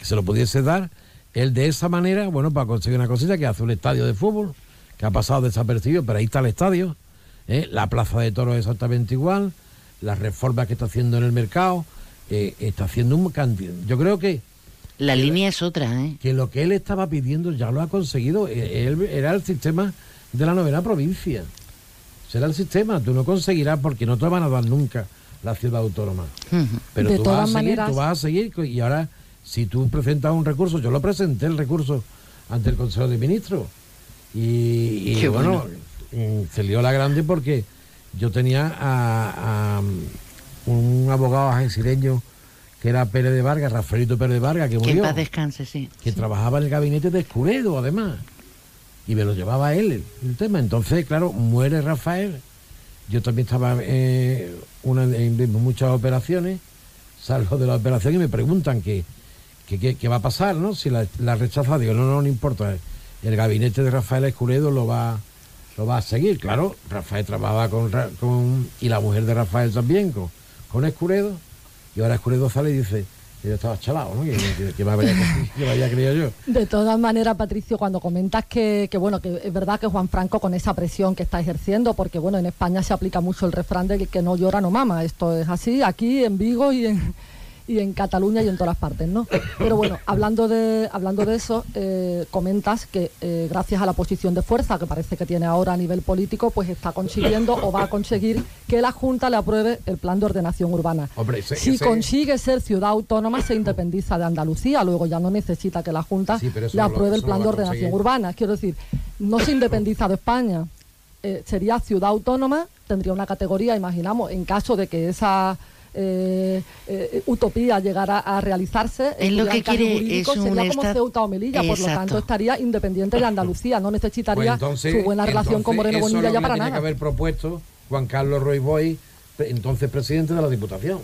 se lo pudiese dar, él de esa manera, bueno, para conseguir una cosita que hace un estadio de fútbol, que ha pasado desapercibido, pero ahí está el estadio. ¿eh? La plaza de toros es exactamente igual, las reformas que está haciendo en el mercado, eh, está haciendo un cantidad. Yo creo que La línea es otra, ¿eh? Que lo que él estaba pidiendo ya lo ha conseguido. E- Él era el sistema de la novena provincia. Será el sistema. Tú no conseguirás porque no te van a dar nunca la ciudad autónoma. Pero De tú vas, todas a seguir, maneras- tú vas a seguir y ahora si tú presentas un recurso, yo lo presenté el recurso ante el Consejo de Ministros y, y bueno, bueno. mm, se lió la grande porque yo tenía a, a, mm, un abogado agencireño que era Pérez de Vargas, Rafaelito Pérez de Vargas, que Que en murió, paz descanse, sí. que trabajaba en el gabinete de Escuredo además y me lo llevaba él el, tema. Entonces, claro, muere Rafael. Yo también estaba eh, una, en muchas operaciones, salgo de la operación y me preguntan qué qué- qué va a pasar, ¿no? Si la, la rechaza, digo, no, no, no importa. El gabinete de Rafael Escuredo lo va, lo va a seguir. Claro, Rafael trabajaba con, con y la mujer de Rafael también, con, con Escuredo. Y ahora Escuredo sale y dice yo estaba chalado, ¿no? Que, me había, creído yo. De todas maneras, Patricio, cuando comentas que, que, bueno, que es verdad que Juan Franco con esa presión que está ejerciendo, porque bueno, en España se aplica mucho el refrán de que no llora no mama. Esto es así, aquí en Vigo y en, y en Cataluña y en todas partes, ¿no? Pero bueno, hablando de, hablando de eso, eh, comentas que eh, gracias a la posición de fuerza que parece que tiene ahora a nivel político, pues está consiguiendo o va a conseguir que la Junta le apruebe el plan de ordenación urbana. Hombre, ese- si ese- consigue ser ciudad autónoma, se independiza de Andalucía, luego ya no necesita que la Junta Sí, le lo- apruebe el plan de ordenación urbana. Quiero decir, no se independiza de España, eh, sería ciudad autónoma, tendría una categoría, imaginamos, en caso de que esa eh, eh, utopía llegara a realizarse, Él lo que quiere jurídico, es un sería como Ceuta o Melilla, por lo tanto estaría independiente de Andalucía, no necesitaría Pues entonces- su buena relación con Moreno es Bonilla lo ya que para tenía nada. que haber propuesto Juan Carlos Roy Boy, entonces presidente de la Diputación.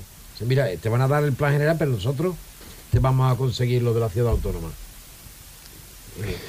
Mira, te van a dar el plan general, pero nosotros te vamos a conseguir lo de la ciudad autónoma.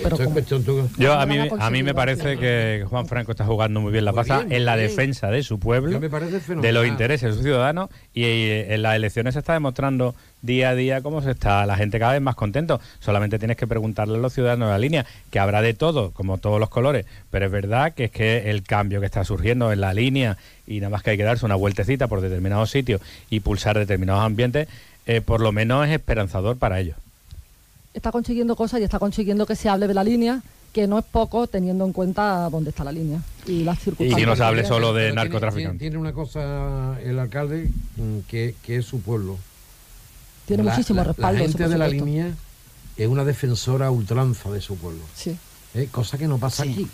Esto es cuestión tú- Yo a mí, a mí me parece que Juan Franco está jugando muy bien la bien, en la bien. defensa de su pueblo, de los intereses de sus ciudadanos y eh, en las elecciones se está demostrando día a día cómo se está la gente cada vez más contento. Solamente tienes que preguntarle a los ciudadanos de la línea, que habrá de todo, como todos los colores, pero es verdad que es que el cambio que está surgiendo en la línea y nada más que hay que darse una vueltecita por determinados sitios y pulsar determinados ambientes, eh, por lo menos es esperanzador para ellos. Está consiguiendo cosas y está consiguiendo que se hable de la línea, que no es poco teniendo en cuenta dónde está la línea y las circunstancias. Y no se hable que solo de narcotraficantes. Tiene, tiene una cosa el alcalde mm, que, que es su pueblo. Tiene La- muchísimo la- respaldo. La gente de la línea es una defensora ultranza de su pueblo. Sí. ¿eh? Cosa que no pasa aquí.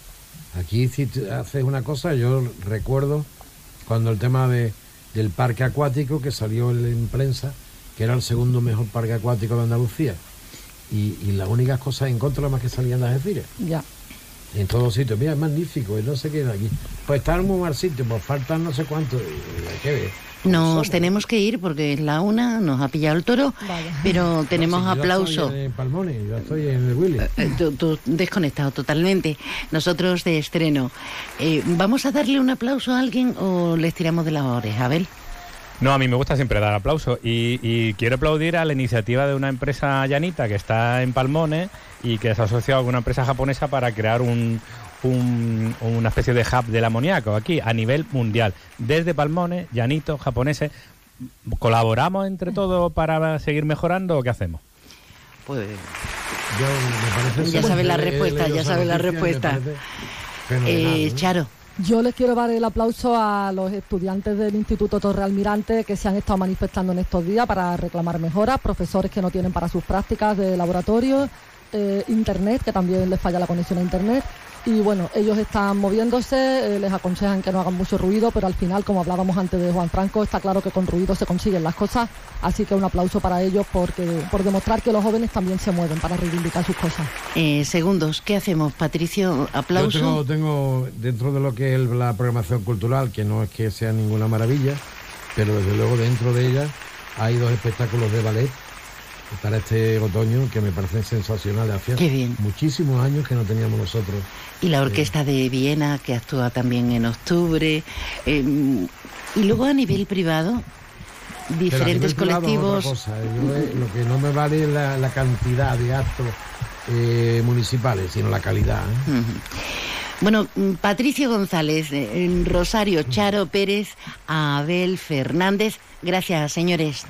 Aquí si haces una cosa, yo recuerdo cuando el tema de, del parque acuático que salió en, en prensa, que era el segundo mejor parque acuático de Andalucía. Y, y las únicas cosas en contra más que salían las Algeciras. Ya. En todos sitios, mira, es magnífico, y no sé qué de aquí. Pues está en muy mal sitio, pues faltan no sé cuánto. y- y hay que ver. Nos tenemos que ir porque es la una, nos ha pillado el toro, pero tenemos Sí, yo aplauso. estoy en Palmones, yo estoy en el Willy. Eh, Tú, tú desconectado totalmente. Nosotros de estreno. Eh, ¿Vamos a darle un aplauso a alguien o les tiramos de las orejas, Abel? No, a mí me gusta siempre dar aplausos y, y quiero aplaudir a la iniciativa de una empresa llanita que está en Palmones y que se ha asociado con una empresa japonesa para crear un, un- una especie de hub del amoníaco aquí a nivel mundial. Desde Palmones, llanitos, japoneses, ¿colaboramos entre todos para seguir mejorando o qué hacemos? Pues Yo, me parece Ya súper- sabe la respuesta, ya esa sabe la respuesta. fenomenal, Eh, ¿no? Charo. Yo les quiero dar el aplauso a los estudiantes del Instituto Torre Almirante que se han estado manifestando en estos días para reclamar mejoras, profesores que no tienen para sus prácticas de laboratorio, eh, internet, que también les falla la conexión a internet. Y bueno, ellos están moviéndose, eh, les aconsejan que no hagan mucho ruido, pero al final, como hablábamos antes de Juan Franco, está claro que con ruido se consiguen las cosas. Así que un aplauso para ellos porque, por demostrar que los jóvenes también se mueven para reivindicar sus cosas. Eh, segundos, ¿qué hacemos? Patricio, aplauso. Yo tengo, tengo dentro de lo que es la programación cultural, que no es que sea ninguna maravilla, pero desde luego dentro de ella hay dos espectáculos de ballet para este otoño que me parecen sensacionales. Hacía Qué bien. muchísimos años que no teníamos nosotros. Y la Orquesta de Viena, que actúa también en octubre. eh, y luego a nivel privado, diferentes es otra colectivos. cosa. Yo, eh, lo que no me vale es la, la cantidad de actos eh, municipales, sino la calidad. ¿eh? Bueno, mm, Patricio González, eh, Rosario Charo Pérez, Abel Fernández. Gracias, señores.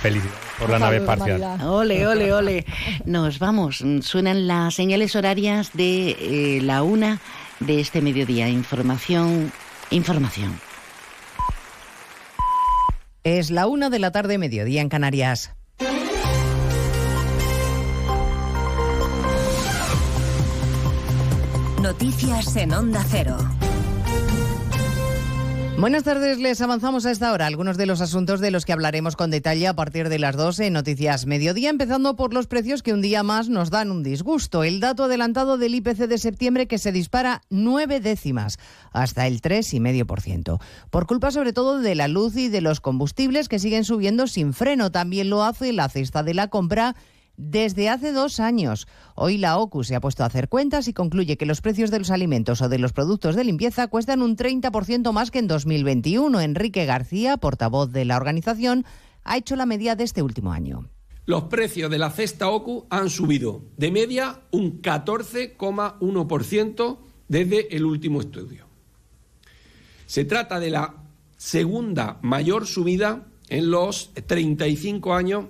Felicidades. por la nave espacial. Ole, ole, ole. Nos vamos. Suenan las señales horarias de eh, la una de este mediodía. Información, información. Es la una de la tarde, mediodía en Canarias. Noticias en Onda Cero. Buenas tardes, les avanzamos a esta hora algunos de los asuntos de los que hablaremos con detalle a partir de las 12 en Noticias Mediodía, empezando por los precios que un día más nos dan un disgusto. El dato adelantado del IPC de septiembre que se dispara nueve décimas, hasta el 3,5%. Por culpa sobre todo de la luz y de los combustibles que siguen subiendo sin freno. También lo hace la cesta de la compra desde hace dos años. Hoy la OCU se ha puesto a hacer cuentas y concluye que los precios de los alimentos o de los productos de limpieza cuestan un 30% más que en 2021. Enrique García, portavoz de la organización, ha hecho la media de este último año. Los precios de la cesta OCU han subido de media un 14,1% desde el último estudio. Se trata de la segunda mayor subida en los 35 años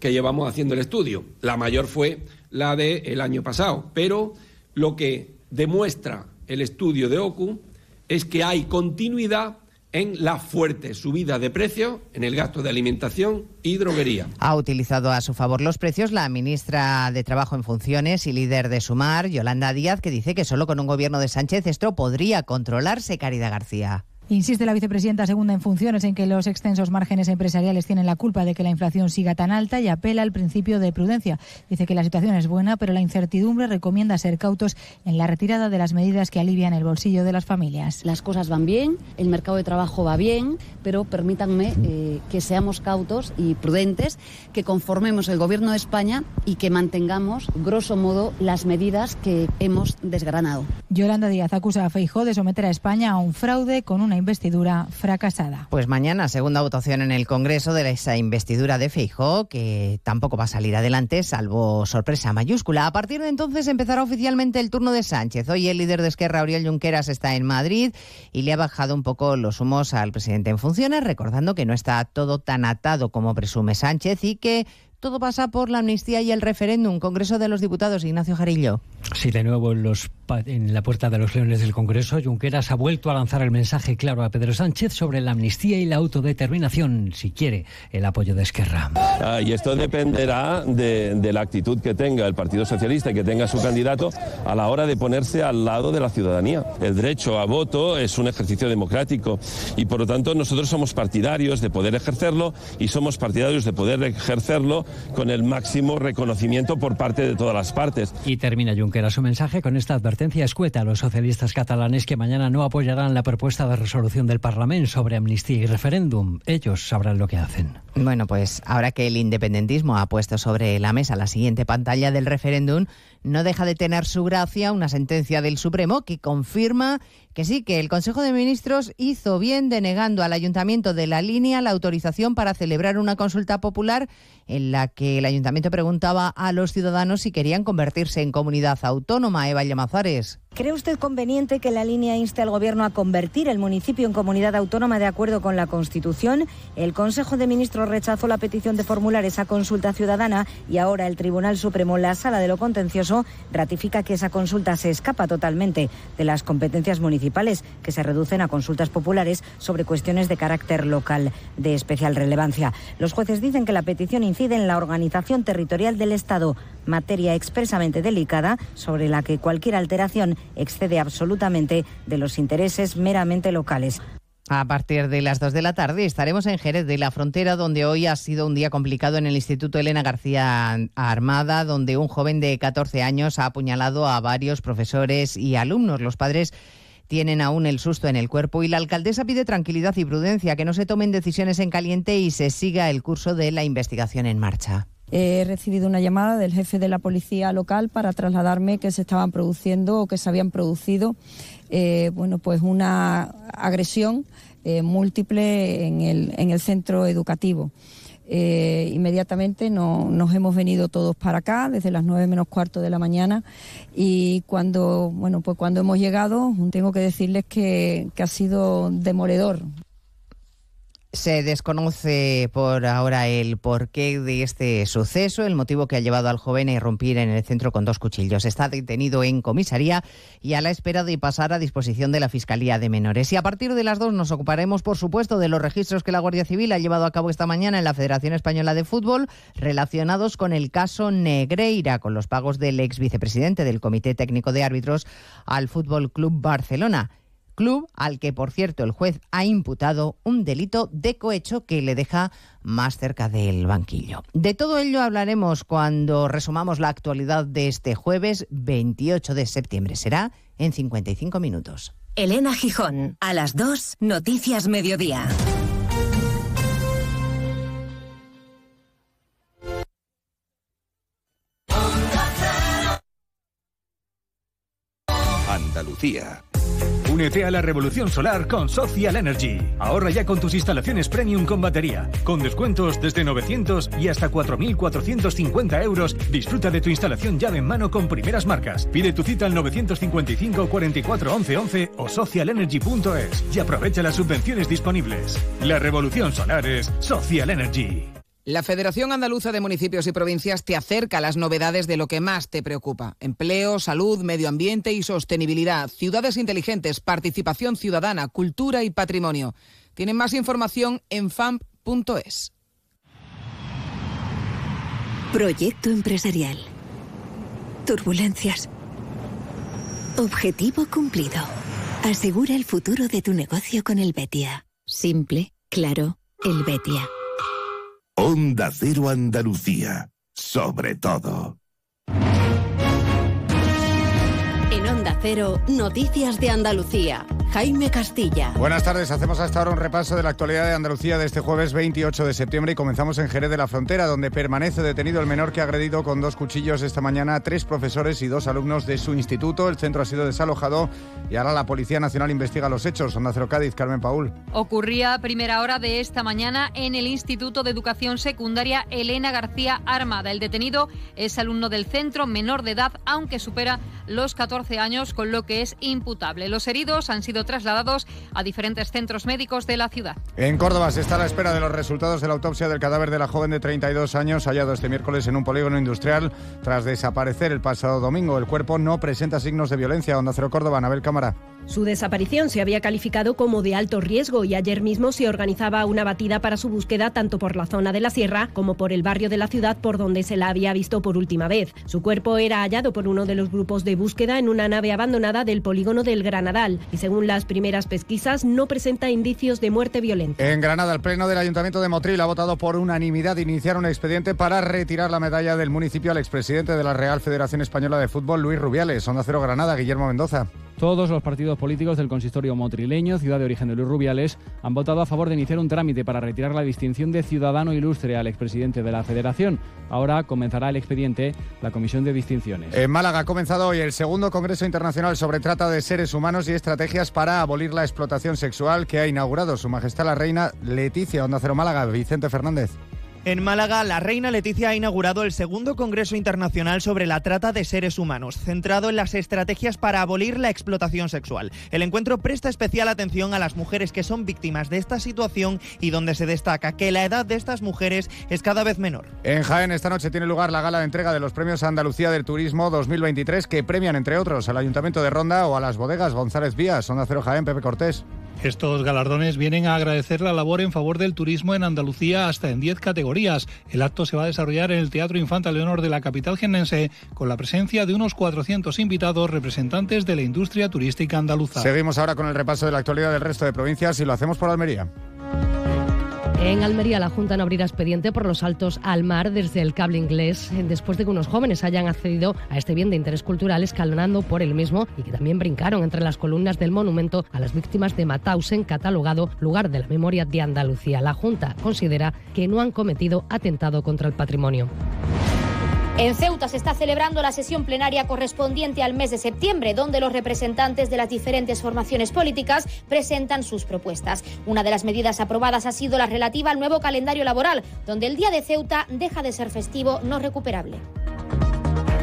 que llevamos haciendo el estudio. La mayor fue la del año pasado, pero lo que demuestra el estudio de OCU es que hay continuidad en la fuerte subida de precios en el gasto de alimentación y droguería. Ha utilizado a su favor los precios la ministra de Trabajo en Funciones y líder de Sumar, Yolanda Díaz, que dice que solo con un gobierno de Sánchez esto podría controlarse, Caridad García. Insiste la vicepresidenta segunda en funciones en que los extensos márgenes empresariales tienen la culpa de que la inflación siga tan alta y apela al principio de prudencia. Dice que la situación es buena, pero la incertidumbre recomienda ser cautos en la retirada de las medidas que alivian el bolsillo de las familias. Las cosas van bien, el mercado de trabajo va bien, pero permítanme eh, que seamos cautos y prudentes, que conformemos el Gobierno de España y que mantengamos, grosso modo, las medidas que hemos desgranado. Yolanda Díaz acusa a Feijó de someter a España a un fraude con una investidura fracasada. Pues mañana, segunda votación en el Congreso de esa investidura de Feijó, que tampoco va a salir adelante, salvo sorpresa mayúscula. A partir de entonces empezará oficialmente el turno de Sánchez. Hoy el líder de Esquerra, Oriol Junqueras, está en Madrid y le ha bajado un poco los humos al presidente en funciones, recordando que no está todo tan atado como presume Sánchez y que todo pasa por la amnistía y el referéndum. Congreso de los Diputados, Ignacio Jarillo. Sí, de nuevo en, los, en la puerta de los leones del Congreso, Junqueras ha vuelto a lanzar el mensaje claro a Pedro Sánchez sobre la amnistía y la autodeterminación, si quiere el apoyo de Esquerra. Ah, y esto dependerá de, de, la actitud que tenga el Partido Socialista y que tenga su candidato a la hora de ponerse al lado de la ciudadanía. El derecho a voto es un ejercicio democrático y por lo tanto nosotros somos partidarios de poder ejercerlo y somos partidarios de poder ejercerlo con el máximo reconocimiento por parte de todas las partes. Y termina Junqueras su mensaje con esta advertencia escueta a los socialistas catalanes que mañana no apoyarán la propuesta de resolución del Parlamento sobre amnistía y referéndum. Ellos sabrán lo que hacen. Bueno, pues ahora que el independentismo ha puesto sobre la mesa la siguiente pantalla del referéndum, no deja de tener su gracia una sentencia del Supremo que confirma que sí, que el Consejo de Ministros hizo bien denegando al Ayuntamiento de la Línea la autorización para celebrar una consulta popular en la que el Ayuntamiento preguntaba a los ciudadanos si querían convertirse en comunidad autónoma. Eva Llamazares. ¿Cree usted conveniente que la línea inste al Gobierno a convertir el municipio en comunidad autónoma de acuerdo con la Constitución? El Consejo de Ministros rechazó la petición de formular esa consulta ciudadana y ahora el Tribunal Supremo, la Sala de lo Contencioso, ratifica que esa consulta se escapa totalmente de las competencias municipales, que se reducen a consultas populares sobre cuestiones de carácter local de especial relevancia. Los jueces dicen que la petición incide en la organización territorial del Estado, materia expresamente delicada sobre la que cualquier alteración excede absolutamente de los intereses meramente locales. A partir de las 2 de la tarde estaremos en Jerez de la Frontera, donde hoy ha sido un día complicado en el Instituto Elena García Armada, donde un joven de 14 años ha apuñalado a varios profesores y alumnos. Los padres tienen aún el susto en el cuerpo y la alcaldesa pide tranquilidad y prudencia, que no se tomen decisiones en caliente y se siga el curso de la investigación en marcha. He recibido una llamada del jefe de la policía local para trasladarme que se estaban produciendo o que se habían producido eh, bueno, pues una agresión eh, múltiple en el, en el centro educativo. Eh, inmediatamente no, nos hemos venido todos para acá desde las nueve menos cuarto de la mañana y cuando bueno pues cuando hemos llegado tengo que decirles que, que ha sido demoledor Se desconoce por ahora el porqué de este suceso, el motivo que ha llevado al joven a irrumpir en el centro con dos cuchillos. Está detenido en comisaría y a la espera de pasar a disposición de la Fiscalía de Menores. Y a partir de las dos nos ocuparemos, por supuesto, de los registros que la Guardia Civil ha llevado a cabo esta mañana en la Federación Española de Fútbol relacionados con el caso Negreira, con los pagos del ex vicepresidente del Comité Técnico de Árbitros al Fútbol Club Barcelona club al que, por cierto, el juez ha imputado un delito de cohecho que le deja más cerca del banquillo. De todo ello hablaremos cuando resumamos la actualidad de este jueves 28 de septiembre. Será en 55 minutos. Elena Gijón, a las 2, Noticias Mediodía. Andalucía. Únete a la revolución solar con Social Energy. Ahorra ya con tus instalaciones premium con batería. Con descuentos desde 900 y hasta 4.450 euros, disfruta de tu instalación llave en mano con primeras marcas. Pide tu cita al 955 44 11 11 o socialenergy.es y aprovecha las subvenciones disponibles. La revolución solar es Social Energy. La Federación Andaluza de Municipios y Provincias te acerca a las novedades de lo que más te preocupa. Empleo, salud, medio ambiente y sostenibilidad, ciudades inteligentes, participación ciudadana, cultura y patrimonio. Tienen más información en famp.es. Proyecto empresarial. Turbulencias. Objetivo cumplido. Asegura el futuro de tu negocio con el Betia. Simple, claro, el Betia. Onda Cero Andalucía. Sobre todo. Onda Cero, Noticias de Andalucía. Jaime Castilla. Buenas tardes, hacemos hasta ahora un repaso de la actualidad de Andalucía de este jueves 28 de septiembre y comenzamos en Jerez de la Frontera, donde permanece detenido el menor que ha agredido con dos cuchillos esta mañana a tres profesores y dos alumnos de su instituto. El centro ha sido desalojado y ahora la Policía Nacional investiga los hechos. Onda Cero Cádiz, Carmen Paul. Ocurría a primera hora de esta mañana en el Instituto de Educación Secundaria Elena García Armada. El detenido es alumno del centro, menor de edad, aunque supera los 14 años, con lo que es imputable. Los heridos han sido trasladados a diferentes centros médicos de la ciudad. En Córdoba se está a la espera de los resultados de la autopsia del cadáver de la joven de 32 años hallado este miércoles en un polígono industrial tras desaparecer el pasado domingo. El cuerpo no presenta signos de violencia. Onda Cero Córdoba, Anabel Cámara. Su desaparición se había calificado como de alto riesgo y ayer mismo se organizaba una batida para su búsqueda tanto por la zona de la sierra como por el barrio de la ciudad por donde se la había visto por última vez. Su cuerpo era hallado por uno de los grupos de búsqueda en una nave abandonada del polígono del Granadal y según las primeras pesquisas no presenta indicios de muerte violenta. En Granada, el Pleno del Ayuntamiento de Motril ha votado por unanimidad iniciar un expediente para retirar la medalla del municipio al expresidente de la Real Federación Española de Fútbol, Luis Rubiales. Onda Cero Granada, Guillermo Mendoza. Todos los partidos políticos del consistorio motrileño, ciudad de origen de Luis Rubiales, han votado a favor de iniciar un trámite para retirar la distinción de ciudadano ilustre al expresidente de la Federación. Ahora comenzará el expediente la Comisión de Distinciones. En Málaga ha comenzado hoy el segundo Congreso Internacional sobre Trata de Seres Humanos y Estrategias para abolir la explotación sexual que ha inaugurado Su Majestad la Reina Leticia Onda Cero Málaga, Vicente Fernández. En Málaga, la reina Leticia ha inaugurado el segundo Congreso Internacional sobre la Trata de Seres Humanos, centrado en las estrategias para abolir la explotación sexual. El encuentro presta especial atención a las mujeres que son víctimas de esta situación y donde se destaca que la edad de estas mujeres es cada vez menor. En Jaén, esta noche tiene lugar la gala de entrega de los premios Andalucía del Turismo 2023, que premian, entre otros, al Ayuntamiento de Ronda o a las bodegas González Vías. Onda Cero Jaén, Pepe Cortés. Estos galardones vienen a agradecer la labor en favor del turismo en Andalucía hasta en 10 categorías. El acto se va a desarrollar en el Teatro Infanta Leonor de la capital genense con la presencia de unos 400 invitados representantes de la industria turística andaluza. Seguimos ahora con el repaso de la actualidad del resto de provincias y lo hacemos por Almería. En Almería, la Junta no abrirá expediente por los saltos al mar desde el cable inglés, después de que unos jóvenes hayan accedido a este bien de interés cultural escalonando por el mismo y que también brincaron entre las columnas del monumento a las víctimas de Matausen, catalogado lugar de la memoria de Andalucía. La Junta considera que no han cometido atentado contra el patrimonio. En Ceuta se está celebrando la sesión plenaria correspondiente al mes de septiembre, donde los representantes de las diferentes formaciones políticas presentan sus propuestas. Una de las medidas aprobadas ha sido la relativa al nuevo calendario laboral, donde el Día de Ceuta deja de ser festivo no recuperable.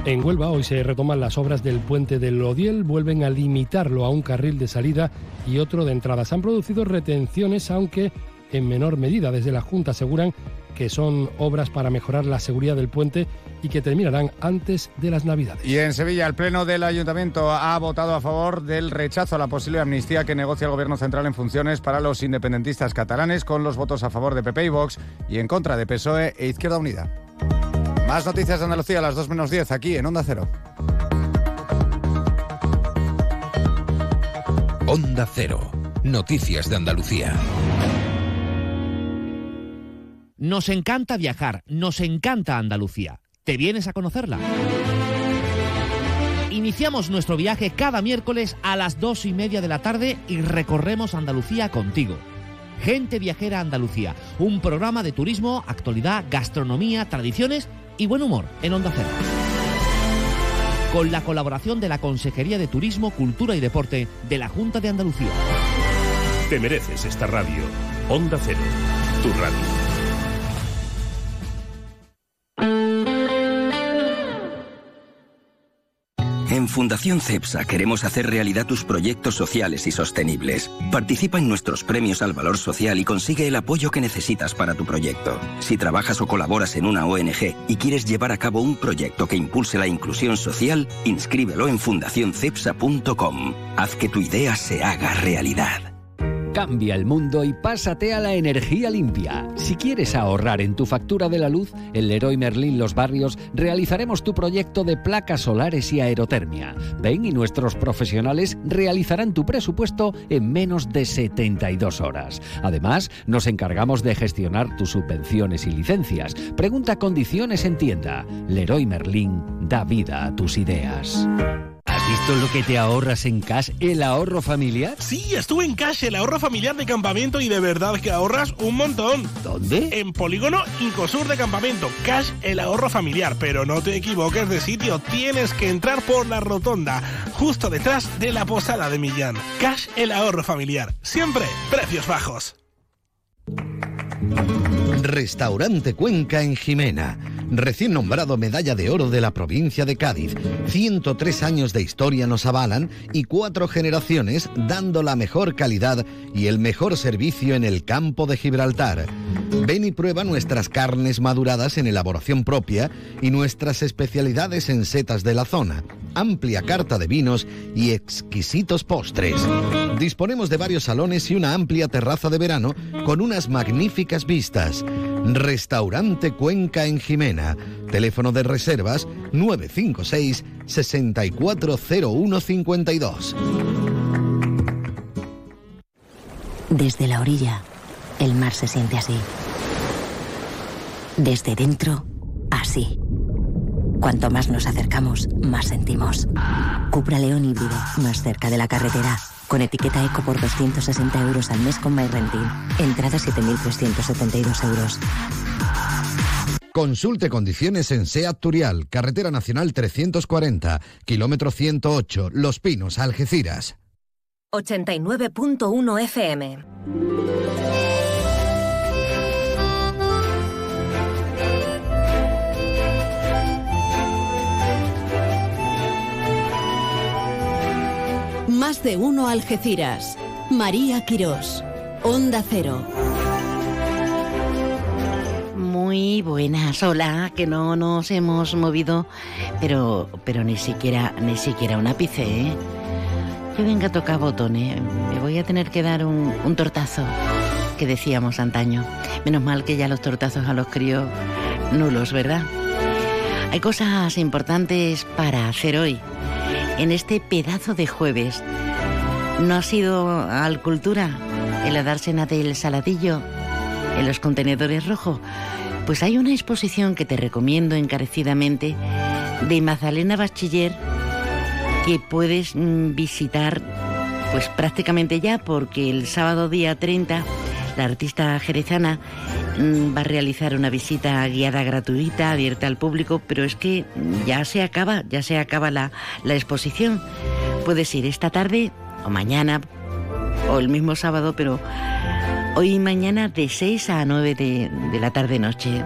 En Huelva hoy se retoman las obras del puente del Odiel, vuelven a limitarlo a un carril de salida y otro de entrada. Se han producido retenciones, aunque en menor medida. Desde la Junta aseguran que son obras para mejorar la seguridad del puente y que terminarán antes de las Navidades. Y en Sevilla, el Pleno del Ayuntamiento ha votado a favor del rechazo a la posible amnistía que negocia el Gobierno Central en funciones para los independentistas catalanes, con los votos a favor de PP y Vox y en contra de PSOE e Izquierda Unida. Más noticias de Andalucía a las 2 menos 10 aquí en Onda Cero. Onda Cero. Noticias de Andalucía. Nos encanta viajar, nos encanta Andalucía. ¿Te vienes a conocerla? Iniciamos nuestro viaje cada miércoles a las dos y media de la tarde y recorremos Andalucía contigo. Gente Viajera Andalucía, un programa de turismo, actualidad, gastronomía, tradiciones y buen humor en Onda Cero. Con la colaboración de la Consejería de Turismo, Cultura y Deporte de la Junta de Andalucía. Te mereces esta radio. Onda Cero, tu radio. En Fundación CEPSA queremos hacer realidad tus proyectos sociales y sostenibles. Participa en nuestros premios al valor social y consigue el apoyo que necesitas para tu proyecto. Si trabajas o colaboras en una ONG y quieres llevar a cabo un proyecto que impulse la inclusión social, inscríbelo en fundacioncepsa.com. Haz que tu idea se haga realidad. Cambia el mundo y pásate a la energía limpia. Si quieres ahorrar en tu factura de la luz, en Leroy Merlin Los Barrios realizaremos tu proyecto de placas solares y aerotermia. Ven y nuestros profesionales realizarán tu presupuesto en menos de 72 horas. Además, nos encargamos de gestionar tus subvenciones y licencias. Pregunta condiciones en tienda. Leroy Merlin da vida a tus ideas. ¿Has visto lo que te ahorras en Cash, el ahorro familiar? Sí, estuve en Cash, el ahorro familiar de campamento y de verdad que ahorras un montón. ¿Dónde? En Polígono Incosur de Campamento. Cash, el ahorro familiar. Pero no te equivoques de sitio, tienes que entrar por la rotonda, justo detrás de la posada de Millán. Cash, el ahorro familiar. Siempre precios bajos. Restaurante Cuenca en Jimena. Recién nombrado Medalla de Oro de la provincia de Cádiz. 103 años de historia nos avalan y cuatro generaciones dando la mejor calidad y el mejor servicio en el campo de Gibraltar. Ven y prueba nuestras carnes maduradas en elaboración propia y nuestras especialidades en setas de la zona. Amplia carta de vinos y exquisitos postres. Disponemos de varios salones y una amplia terraza de verano con unas magníficas vistas. Restaurante Cuenca en Jimena. Teléfono de reservas 956 640152. Desde la orilla, el mar se siente así. Desde dentro, así. Cuanto más nos acercamos, más sentimos. Cupra León híbrido, más cerca de la carretera. Con etiqueta eco por 260 euros al mes con MyRenting. Entrada 7.372 euros. Consulte condiciones en SEAT Turial, Carretera Nacional 340, kilómetro 108, Los Pinos, Algeciras. 89.1 FM. Más de uno Algeciras. María Quirós. Onda Cero. Muy buenas, hola, que no nos hemos movido, pero, pero ni siquiera, ni siquiera un ápice, ¿eh? Que venga a tocar botones, me voy a tener que dar un, un tortazo, que decíamos antaño. Menos mal que ya los tortazos a los críos nulos, ¿verdad? Hay cosas importantes para hacer hoy, en este pedazo de jueves. ¿No ha sido al cultura el dársena del saladillo en los contenedores rojos? Pues hay una exposición que te recomiendo encarecidamente de Magdalena Bachiller que puedes mm, visitar pues prácticamente ya porque el sábado día 30 la artista jerezana mm, va a realizar una visita guiada gratuita, abierta al público, pero es que ya se acaba, ya se acaba la, la exposición. Puedes ir esta tarde o mañana o el mismo sábado, pero hoy y mañana de 6 a 9 de, de la tarde-noche.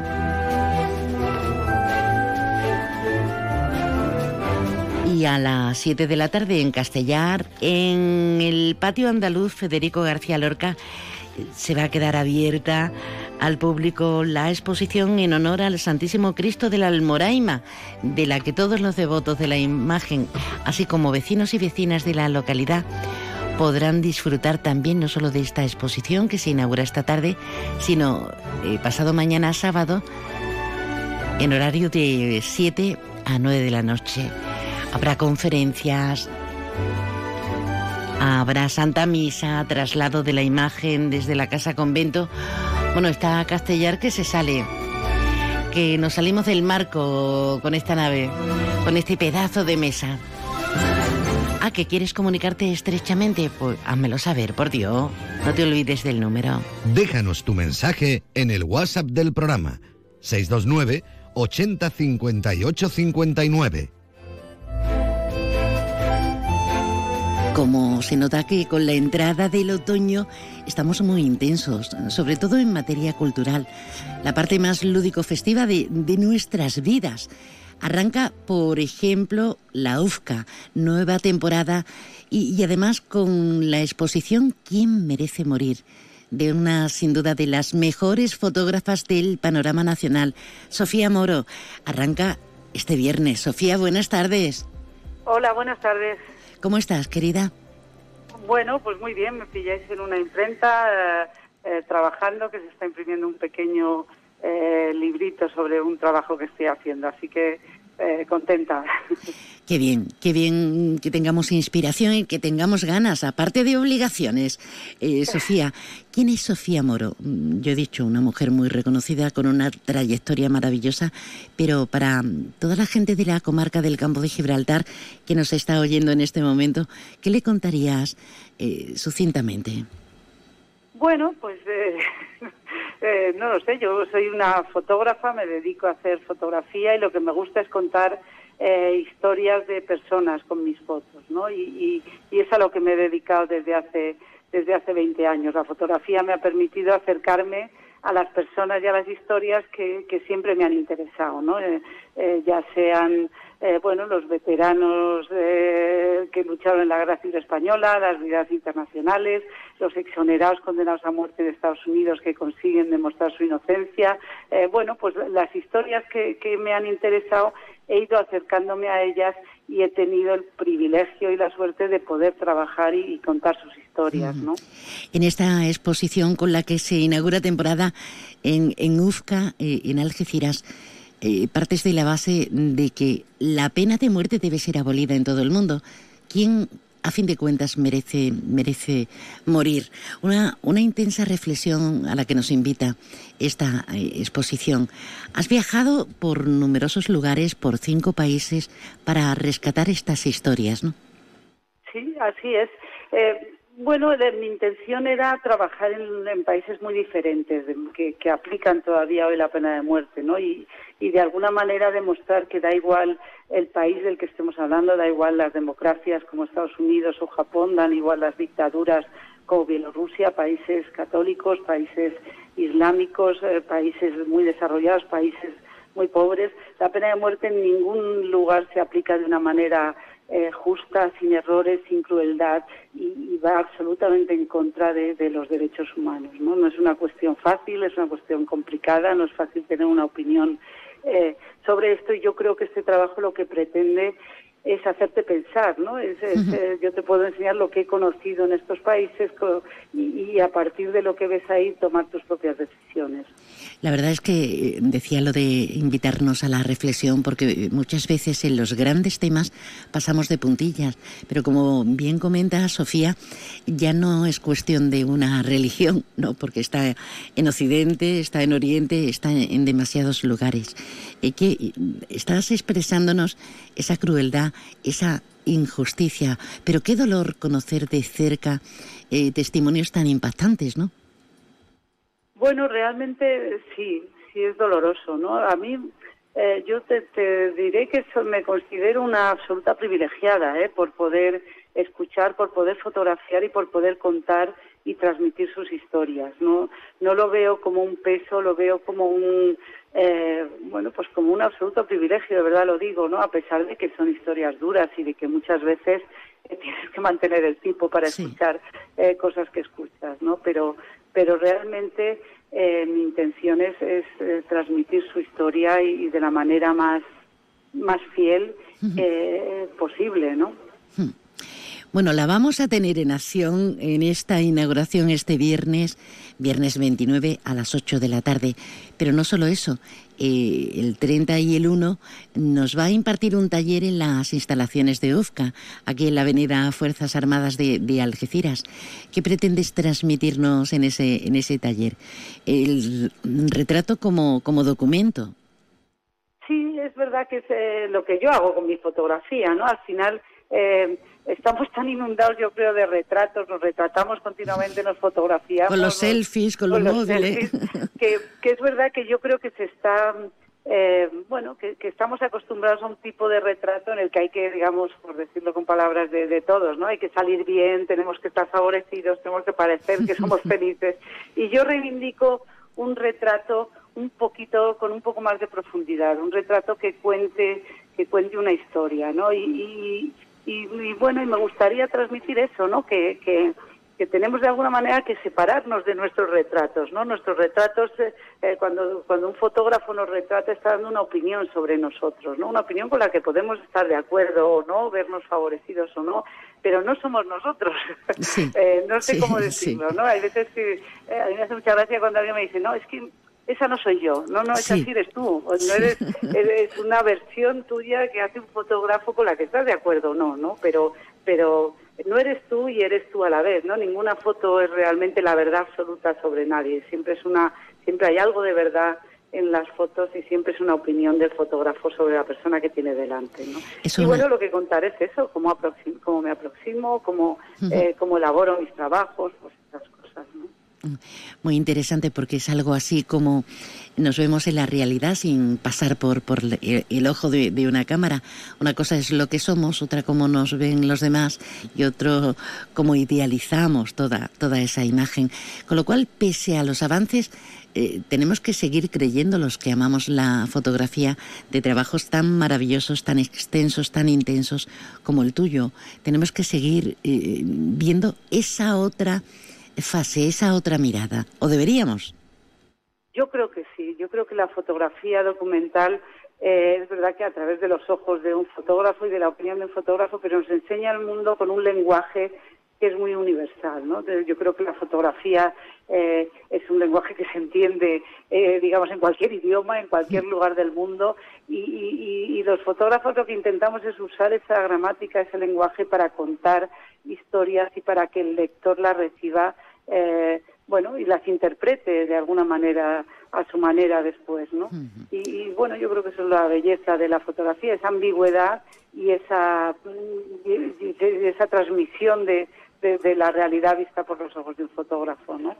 Y a las 7 de la tarde en Castellar, en el patio andaluz Federico García Lorca, se va a quedar abierta al público la exposición en honor al Santísimo Cristo de la Almoraima, de la que todos los devotos de la imagen, así como vecinos y vecinas de la localidad, podrán disfrutar también no solo de esta exposición que se inaugura esta tarde, sino eh, pasado mañana sábado en horario de 7 a 9 de la noche. Habrá conferencias, habrá Santa Misa, traslado de la imagen desde la casa convento. Bueno, está Castellar que se sale, que nos salimos del marco con esta nave, con este pedazo de mesa. Ah, que quieres comunicarte estrechamente, pues házmelo saber, por Dios. No te olvides del número. Déjanos tu mensaje en el WhatsApp del programa 629 80 58 59. Como se nota que con la entrada del otoño estamos muy intensos, sobre todo en materia cultural, la parte más lúdico-festiva de, de nuestras vidas. Arranca, por ejemplo, la UFCA, nueva temporada, y, y, además con la exposición ¿Quién merece morir? de una, sin duda, de las mejores fotógrafas del panorama nacional, Sofía Moro. Arranca este viernes. Sofía, buenas tardes. Hola, buenas tardes. ¿Cómo estás, querida? Bueno, pues muy bien, me pilláis en una imprenta eh, eh, trabajando, que se está imprimiendo un pequeño eh, librito sobre un trabajo que estoy haciendo, así que eh, contenta. Qué bien, qué bien que tengamos inspiración y que tengamos ganas, aparte de obligaciones. Eh, Sofía, ¿quién es Sofía Moro? Mm, yo he dicho, una mujer muy reconocida con una trayectoria maravillosa, pero para toda la gente de la comarca del campo de Gibraltar que nos está oyendo en este momento, ¿qué le contarías eh, sucintamente? Bueno, pues eh, no lo sé, yo soy una fotógrafa, me dedico a hacer fotografía y lo que me gusta es contar eh, historias de personas con mis fotos, ¿no? Y, y, y, es a lo que me he dedicado desde hace, desde hace 20 años. La fotografía me ha permitido acercarme a las personas y a las historias que, siempre me han interesado, ¿no? Eh, eh, ya sean eh, bueno, los veteranos eh, que lucharon en la guerra civil española, las vidas internacionales, los exonerados condenados a muerte de Estados Unidos que consiguen demostrar su inocencia. Eh, bueno, pues las historias que me han interesado he ido acercándome a ellas y he tenido el privilegio y la suerte de poder trabajar y, y contar sus historias, ¿no? En esta exposición con la que se inaugura temporada en, en UFCA, eh, en Algeciras, eh, partes de la base de que la pena de muerte debe ser abolida en todo el mundo. ¿Quién, a fin de cuentas, merece, merece morir? Una, una intensa reflexión a la que nos invita esta eh, exposición. Has viajado por numerosos lugares, por cinco países, para rescatar estas historias, ¿no? Sí, así es. Eh, bueno, de, mi intención era trabajar en, en países muy diferentes, de, que, aplican todavía hoy la pena de muerte, ¿no? Y, y, de alguna manera demostrar que da igual el país del que estemos hablando, da igual las democracias como Estados Unidos o Japón, dan igual las dictaduras como Bielorrusia, países católicos, países islámicos, eh, países muy desarrollados, países muy pobres. La pena de muerte en ningún lugar se aplica de una manera eh, justa, sin errores, sin crueldad y, y va absolutamente en contra de, los derechos humanos. ¿no? no es una cuestión fácil, es una cuestión complicada, no es fácil tener una opinión eh, sobre esto y yo creo que este trabajo lo que pretende es hacerte pensar, ¿no? Es, es, uh -huh. yo te puedo enseñar lo que he conocido en estos países y, y, a partir de lo que ves ahí tomar tus propias decisiones. La verdad es que eh, decía lo de invitarnos a la reflexión porque muchas veces en los grandes temas pasamos de puntillas, pero como bien comenta Sofía, ya no es cuestión de una religión, ¿no? Porque está en Occidente, está en Oriente, está en demasiados lugares. Eh, que estás expresándonos esa crueldad, esa injusticia, pero qué dolor conocer de cerca eh, testimonios tan impactantes, ¿no? Bueno, realmente sí, sí es doloroso, ¿no? A mí, eh, yo te, te, diré que me considero una absoluta privilegiada, ¿eh? Por poder escuchar, por poder fotografiar y por poder contar y transmitir sus historias. No, no lo veo como un peso, lo veo como un, eh, bueno, pues como un absoluto privilegio, de verdad lo digo, ¿no? A pesar de que son historias duras y de que muchas veces eh, tienes que mantener el tiempo para sí. escuchar eh, cosas que escuchas, ¿no? Pero, pero realmente eh, mi intención es, es, eh, transmitir su historia y, y, de la manera más, más fiel eh, posible, ¿no? Bueno, la vamos a tener en acción en esta inauguración este viernes, viernes 29 a las 8 de la tarde. Pero no solo eso, eh, el 30 y el 1 nos va a impartir un taller en las instalaciones de UFCA, aquí en la avenida Fuerzas Armadas de, Algeciras. ¿Qué pretendes transmitirnos en ese, en ese taller? El retrato como, como documento. Sí, es verdad que es eh, lo que yo hago con mi fotografía, ¿no? Al final eh, estamos tan inundados, yo creo, de retratos, nos retratamos continuamente, nos fotografiamos. Con los selfies, con, con los, móviles. Selfies, que, que, es verdad que yo creo que se está, eh, bueno, que, que, estamos acostumbrados a un tipo de retrato en el que hay que, digamos, por decirlo con palabras de, de todos, ¿no? Hay que salir bien, tenemos que estar favorecidos, tenemos que parecer que somos felices. Y yo reivindico un retrato un poquito con un poco más de profundidad, un retrato que cuente que cuente una historia, ¿no? Y, y, y, y, bueno, y me gustaría transmitir eso, ¿no? Que, que, que, tenemos de alguna manera que separarnos de nuestros retratos, ¿no? Nuestros retratos, eh, cuando, cuando un fotógrafo nos retrata, está dando una opinión sobre nosotros, ¿no? Una opinión con la que podemos estar de acuerdo o no, vernos favorecidos o no, pero no somos nosotros. Sí, eh, no sé sí, cómo decirlo, sí. ¿no? Hay veces que eh, a mí me hace mucha gracia cuando alguien me dice, no, es que esa no soy yo, no, no, esa Sí. sí eres tú, no eres, eres una versión tuya que hace un fotógrafo con la que estás de acuerdo o no, ¿no? Pero, pero no eres tú y eres tú a la vez, ¿no? Ninguna foto es realmente la verdad absoluta sobre nadie, siempre es una, siempre hay algo de verdad en las fotos y siempre es una opinión del fotógrafo sobre la persona que tiene delante, ¿no? Eso y bueno, lo que contar es eso, cómo, aproxim- cómo me aproximo, cómo, eh, cómo elaboro mis trabajos, pues esas cosas, ¿no? Muy interesante porque es algo así como nos vemos en la realidad sin pasar por, por el, ojo de, de una cámara. Una cosa es lo que somos, otra cómo nos ven los demás y otro cómo idealizamos toda, toda esa imagen. Con lo cual, pese a los avances, eh, tenemos que seguir creyendo los que amamos la fotografía de trabajos tan maravillosos, tan extensos, tan intensos como el tuyo. Tenemos que seguir eh, viendo esa otra fase, esa otra mirada. ¿O deberíamos? Yo creo que sí, yo creo que la fotografía documental eh, es verdad que a través de los ojos de un fotógrafo y de la opinión de un fotógrafo, pero nos enseña el mundo con un lenguaje que es muy universal, ¿no? Yo creo que la fotografía eh, es un lenguaje que se entiende, eh, digamos, en cualquier idioma, en cualquier lugar del mundo, y, y- los fotógrafos lo que intentamos es usar esa gramática, ese lenguaje para contar historias y para que el lector las reciba, eh, bueno, y las interprete de alguna manera a su manera después, ¿no? Y, y, bueno, yo creo que eso es la belleza de la fotografía, esa ambigüedad y esa, mm, y esa transmisión de, de- de la realidad vista por los ojos de un fotógrafo, ¿no?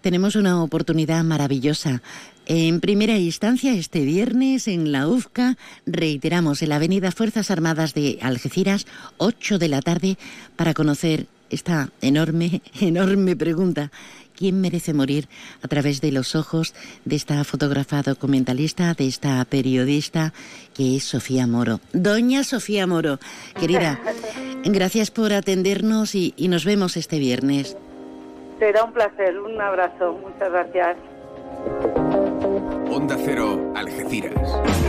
Tenemos una oportunidad maravillosa. En primera instancia, este viernes en la UFCA, reiteramos, en la Avenida Fuerzas Armadas de Algeciras, 8 de la tarde, para conocer esta enorme, enorme pregunta. ¿Quién merece morir a través de los ojos de esta fotógrafa documentalista, de esta periodista que es Sofía Moro? Doña Sofía Moro, querida, gracias por atendernos y, y nos vemos este viernes. Será un placer, un abrazo, muchas gracias. Onda Cero, Algeciras.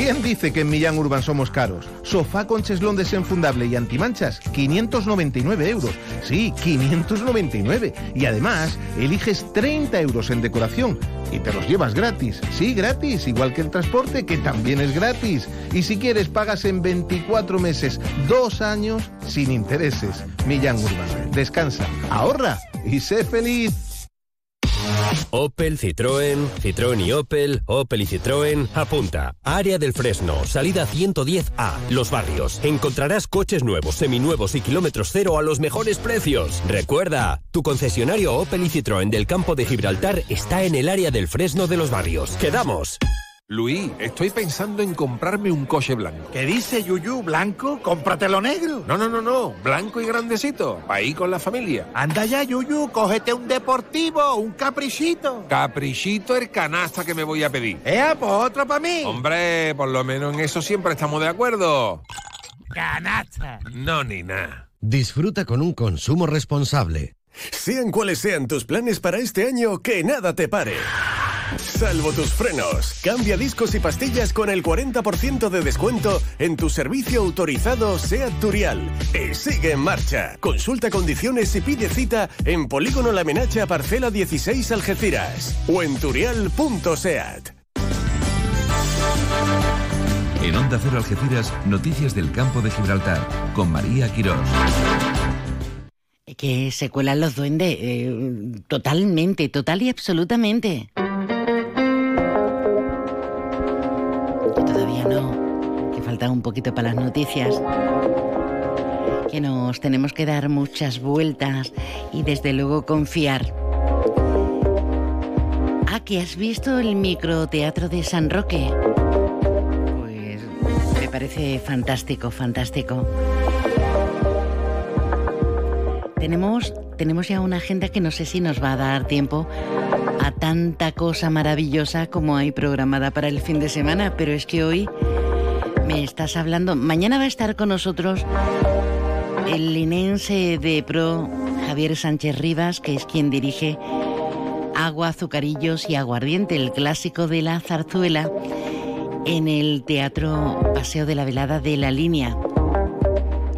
¿Quién dice que en Millán Urban somos caros? Sofá con cheslón desenfundable y antimanchas, 599 euros. Sí, 599. Y además, eliges 30 euros en decoración y te los llevas gratis. Sí, gratis, igual que el transporte, que también es gratis. Y si quieres, pagas en 24 meses, dos años, sin intereses. Millán Urban. Descansa, ahorra y sé feliz. Opel, Citroën, Citroën y Opel, Opel y Citroën. Apunta. Área del Fresno, salida 110A, Los Barrios. Encontrarás coches nuevos, seminuevos y kilómetros cero a los mejores precios. Recuerda, tu concesionario Opel y Citroën del campo de Gibraltar está en el área del Fresno de Los Barrios. ¡Quedamos! Luis, estoy pensando en comprarme un coche blanco. ¿Qué dice Yuyu? ¿Blanco? ¡Cómpratelo negro! No, no, no, no. Blanco y grandecito. Para ir con la familia. Anda ya, Yuyu, cógete un deportivo, un caprichito. Caprichito el canasta que me voy a pedir. ¡Eh, pues otro para mí! Hombre, por lo menos en eso siempre estamos de acuerdo. ¡Canasta! No, ni nada. Disfruta con un consumo responsable. Sean cuales sean tus planes para este año, que nada te pare. Salvo tus frenos. Cambia discos y pastillas con el 40% de descuento en tu servicio autorizado SEAT Turial. Y sigue en marcha. Consulta condiciones y pide cita en Polígono La Menacha Parcela 16 Algeciras o en turial.seat. En Onda Cero Algeciras, noticias del campo de Gibraltar, con María Quirós. Que se cuelan los duendes, eh, totalmente, total y absolutamente. No, que falta un poquito para las noticias. Que nos tenemos que dar muchas vueltas y desde luego confiar. Ah, has visto el microteatro de San Roque. Pues me parece fantástico, fantástico. Tenemos, tenemos ya una agenda que no sé si nos va a dar tiempo a tanta cosa maravillosa como hay programada para el fin de semana, pero es que hoy me estás hablando. Mañana va a estar con nosotros el linense de pro Javier Sánchez Rivas, que es quien dirige Agua, Azucarillos y Aguardiente, el clásico de la zarzuela, en el Teatro Paseo de la Velada de la Línea.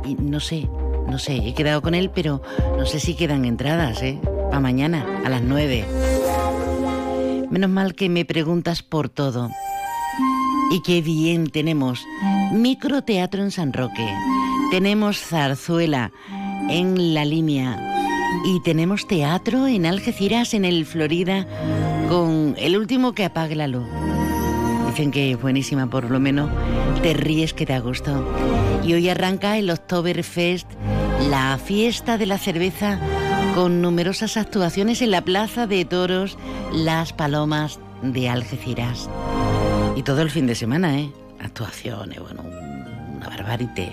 Y no sé, no sé, he quedado con él, pero no sé si quedan entradas, ¿eh? Para mañana, a las nueve. Menos mal que me preguntas por todo. Y qué bien tenemos microteatro en San Roque, tenemos zarzuela en la línea y tenemos teatro en Algeciras, en el Florida, con el último que apague la luz. Dicen que es buenísima, por lo menos te ríes que te gusto. Y hoy arranca el Oktoberfest, la fiesta de la cerveza, con numerosas actuaciones en la Plaza de Toros Las Palomas de Algeciras. Y todo el fin de semana, ¿eh? Actuaciones, bueno, una barbarité.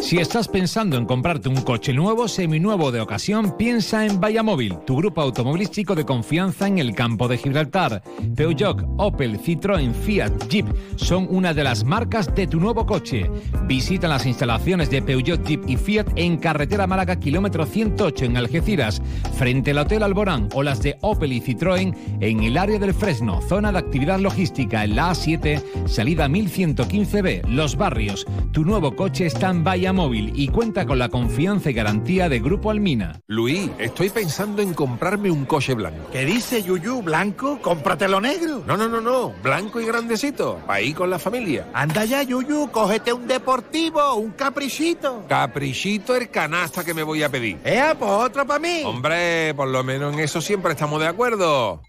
Si estás pensando en comprarte un coche nuevo, seminuevo de ocasión, piensa en Móvil, tu grupo automovilístico de confianza en el campo de Gibraltar. Peugeot, Opel, Citroën, Fiat, Jeep son una de las marcas de tu nuevo coche. Visita las instalaciones de Peugeot, Jeep y Fiat en carretera Málaga, kilómetro 108 en Algeciras, frente al Hotel Alborán o las de Opel y Citroën en el área del Fresno, zona de actividad logística en la A7, salida 1115B, Los Barrios. Tu nuevo coche está en Móvil y cuenta con la confianza y garantía de Grupo Almina. Luis, estoy pensando en comprarme un coche blanco. ¿Qué dice Yuyu? ¿Blanco? Cómpratelo negro. No, no, no, no. Blanco y grandecito. Ir con la familia. Anda ya, Yuyu. Cógete un deportivo, un caprichito. Caprichito el canasta que me voy a pedir. ¡Eh, pues otro para mí! Hombre, por lo menos en eso siempre estamos de acuerdo.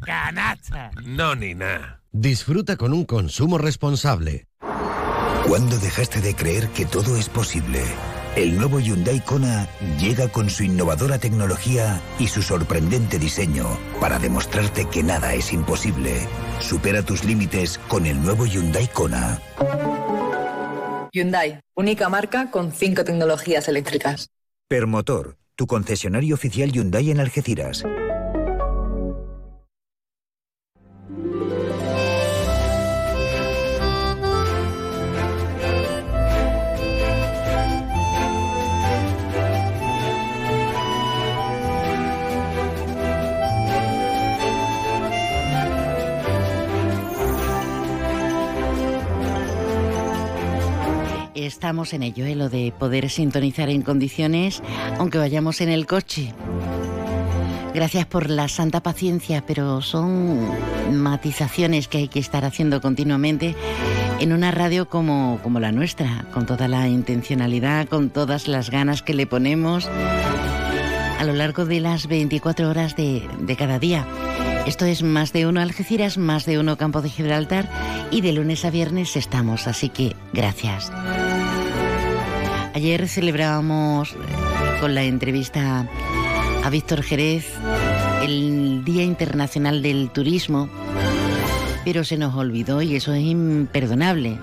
¡Canasta! No, ni nada. Disfruta con un consumo responsable. ¿Cuándo dejaste de creer que todo es posible? El nuevo Hyundai Kona llega con su innovadora tecnología y su sorprendente diseño para demostrarte que nada es imposible. Supera tus límites con el nuevo Hyundai Kona. Hyundai, única marca con cinco tecnologías eléctricas. Permotor, tu concesionario oficial Hyundai en Algeciras. Estamos en ello, ¿eh? lo de poder sintonizar en condiciones, aunque vayamos en el coche. Gracias por la santa paciencia, pero son matizaciones que hay que estar haciendo continuamente en una radio como, como la nuestra, con toda la intencionalidad, con todas las ganas que le ponemos a lo largo de las 24 horas de, de cada día. Esto es más de uno Algeciras, más de uno Campo de Gibraltar y de lunes a viernes estamos, así que gracias. Ayer celebrábamos con la entrevista a Víctor Jerez el Día Internacional del Turismo, pero se nos olvidó y eso es imperdonable.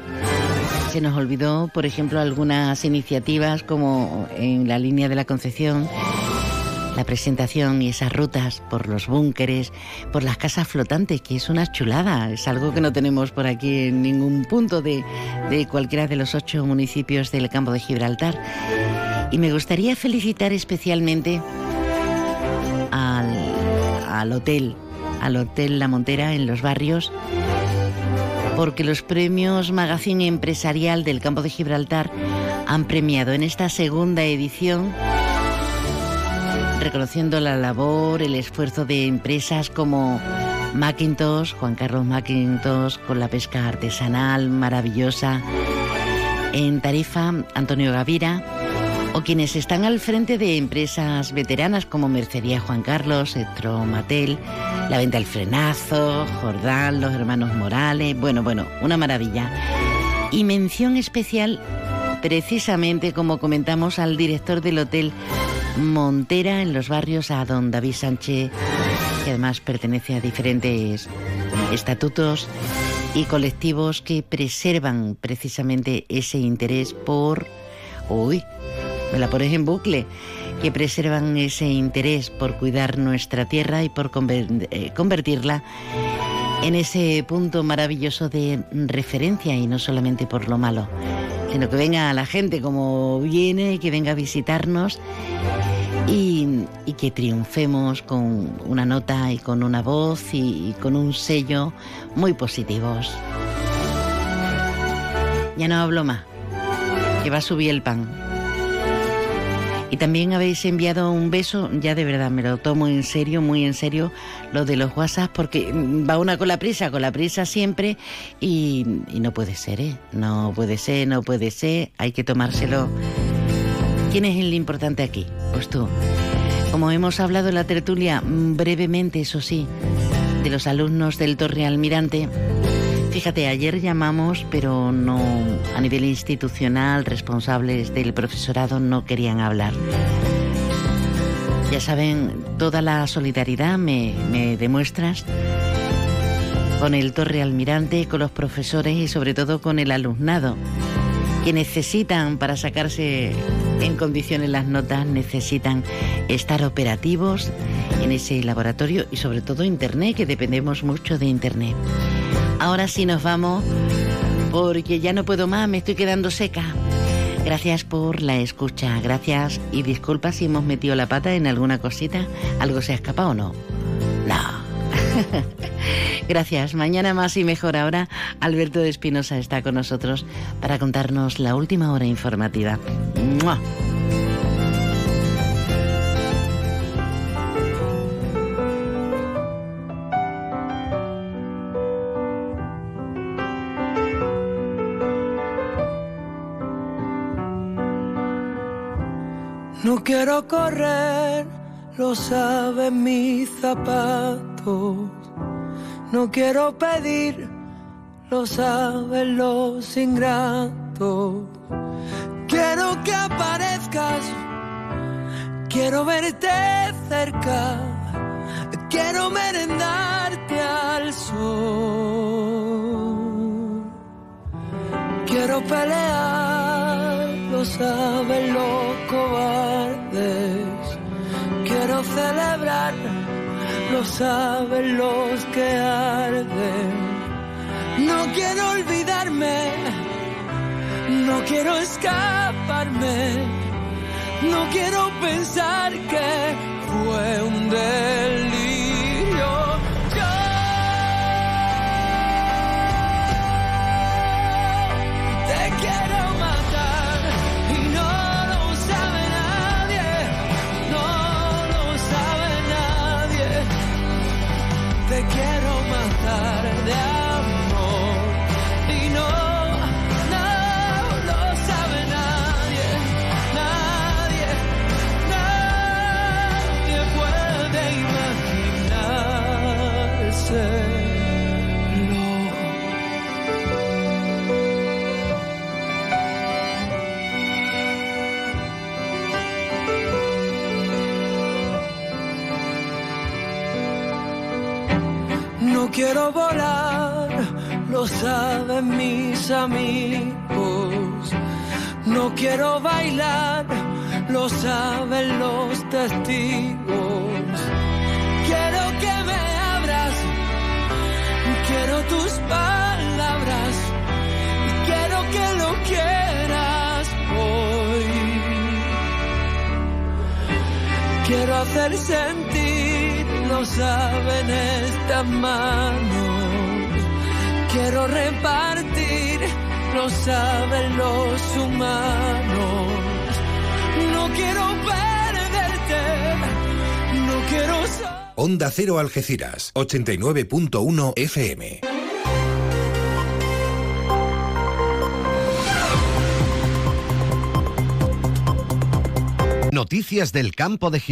Se nos olvidó, por ejemplo, algunas iniciativas como en la línea de la Concepción, la presentación y esas rutas por los búnkeres, por las casas flotantes, que es una chulada, es algo que no tenemos por aquí en ningún punto de, de cualquiera de los ocho municipios del campo de Gibraltar. Y me gustaría felicitar especialmente al hotel, al Hotel La Montera en los barrios, porque los premios Magazine Empresarial del Campo de Gibraltar han premiado en esta segunda edición reconociendo la labor, el esfuerzo de empresas como Macintosh, Juan Carlos Macintosh, con la pesca artesanal maravillosa. En Tarifa, Antonio Gavira, o quienes están al frente de empresas veteranas como Mercería Juan Carlos, Matel, La Venta del Frenazo, Jordán, los hermanos Morales, bueno, bueno, una maravilla. Y mención especial, precisamente como comentamos, al director del hotel Montera en los barrios a don David Sánchez, que además pertenece a diferentes estatutos y colectivos que preservan precisamente ese interés por... Uy, me la pones en bucle, que preservan ese interés por cuidar nuestra tierra y por eh, convertirla en ese punto maravilloso de referencia y no solamente por lo malo, sino que venga la gente como viene, que venga a visitarnos y, que triunfemos con una nota y con una voz y, con un sello muy positivos. Ya no hablo más, que va a subir el pan. Y también habéis enviado un beso, ya de verdad me lo tomo en serio, muy en serio, lo de los WhatsApp, porque va una con la prisa, con la prisa siempre, y, y no puede ser, ¿eh? No puede ser, no puede ser, hay que tomárselo ¿Quién es el importante aquí? Pues tú. Como hemos hablado en la tertulia, mm, brevemente, eso sí, de los alumnos del Torre Almirante, fíjate, ayer llamamos, pero no a nivel institucional, responsables del profesorado no querían hablar. Ya saben, toda la solidaridad me, me demuestras con el Torre Almirante, con los profesores y sobre todo con el alumnado que necesitan para sacarse en condiciones las notas, necesitan estar operativos en ese laboratorio y sobre todo Internet, que dependemos mucho de Internet. Ahora sí nos vamos porque ya no puedo más, me estoy quedando seca. Gracias por la escucha, gracias y disculpa si hemos metido la pata en alguna cosita, algo se ha escapado o no. Gracias. Mañana más y mejor. Ahora Alberto de Espinosa está con nosotros para contarnos la última hora informativa. No quiero correr, lo saben mis zapatos. No quiero pedir, lo saben los ingratos. Quiero que aparezcas, quiero verte cerca, quiero merendarte al sol. Quiero pelear, lo saben los cobardes. Celebrar lo saben los que arden. No quiero olvidarme, no quiero escaparme, no quiero pensar que fue un delirio. Quiero volar, lo saben mis amigos. No quiero bailar, lo saben los testigos. Quiero que me abras, quiero tus palabras, quiero que lo quieras hoy. Quiero hacer sentir no saben estas manos. Quiero repartir, no saben los humanos. No quiero perderte, no quiero Onda Cero Algeciras, 89.1 FM. Noticias del campo de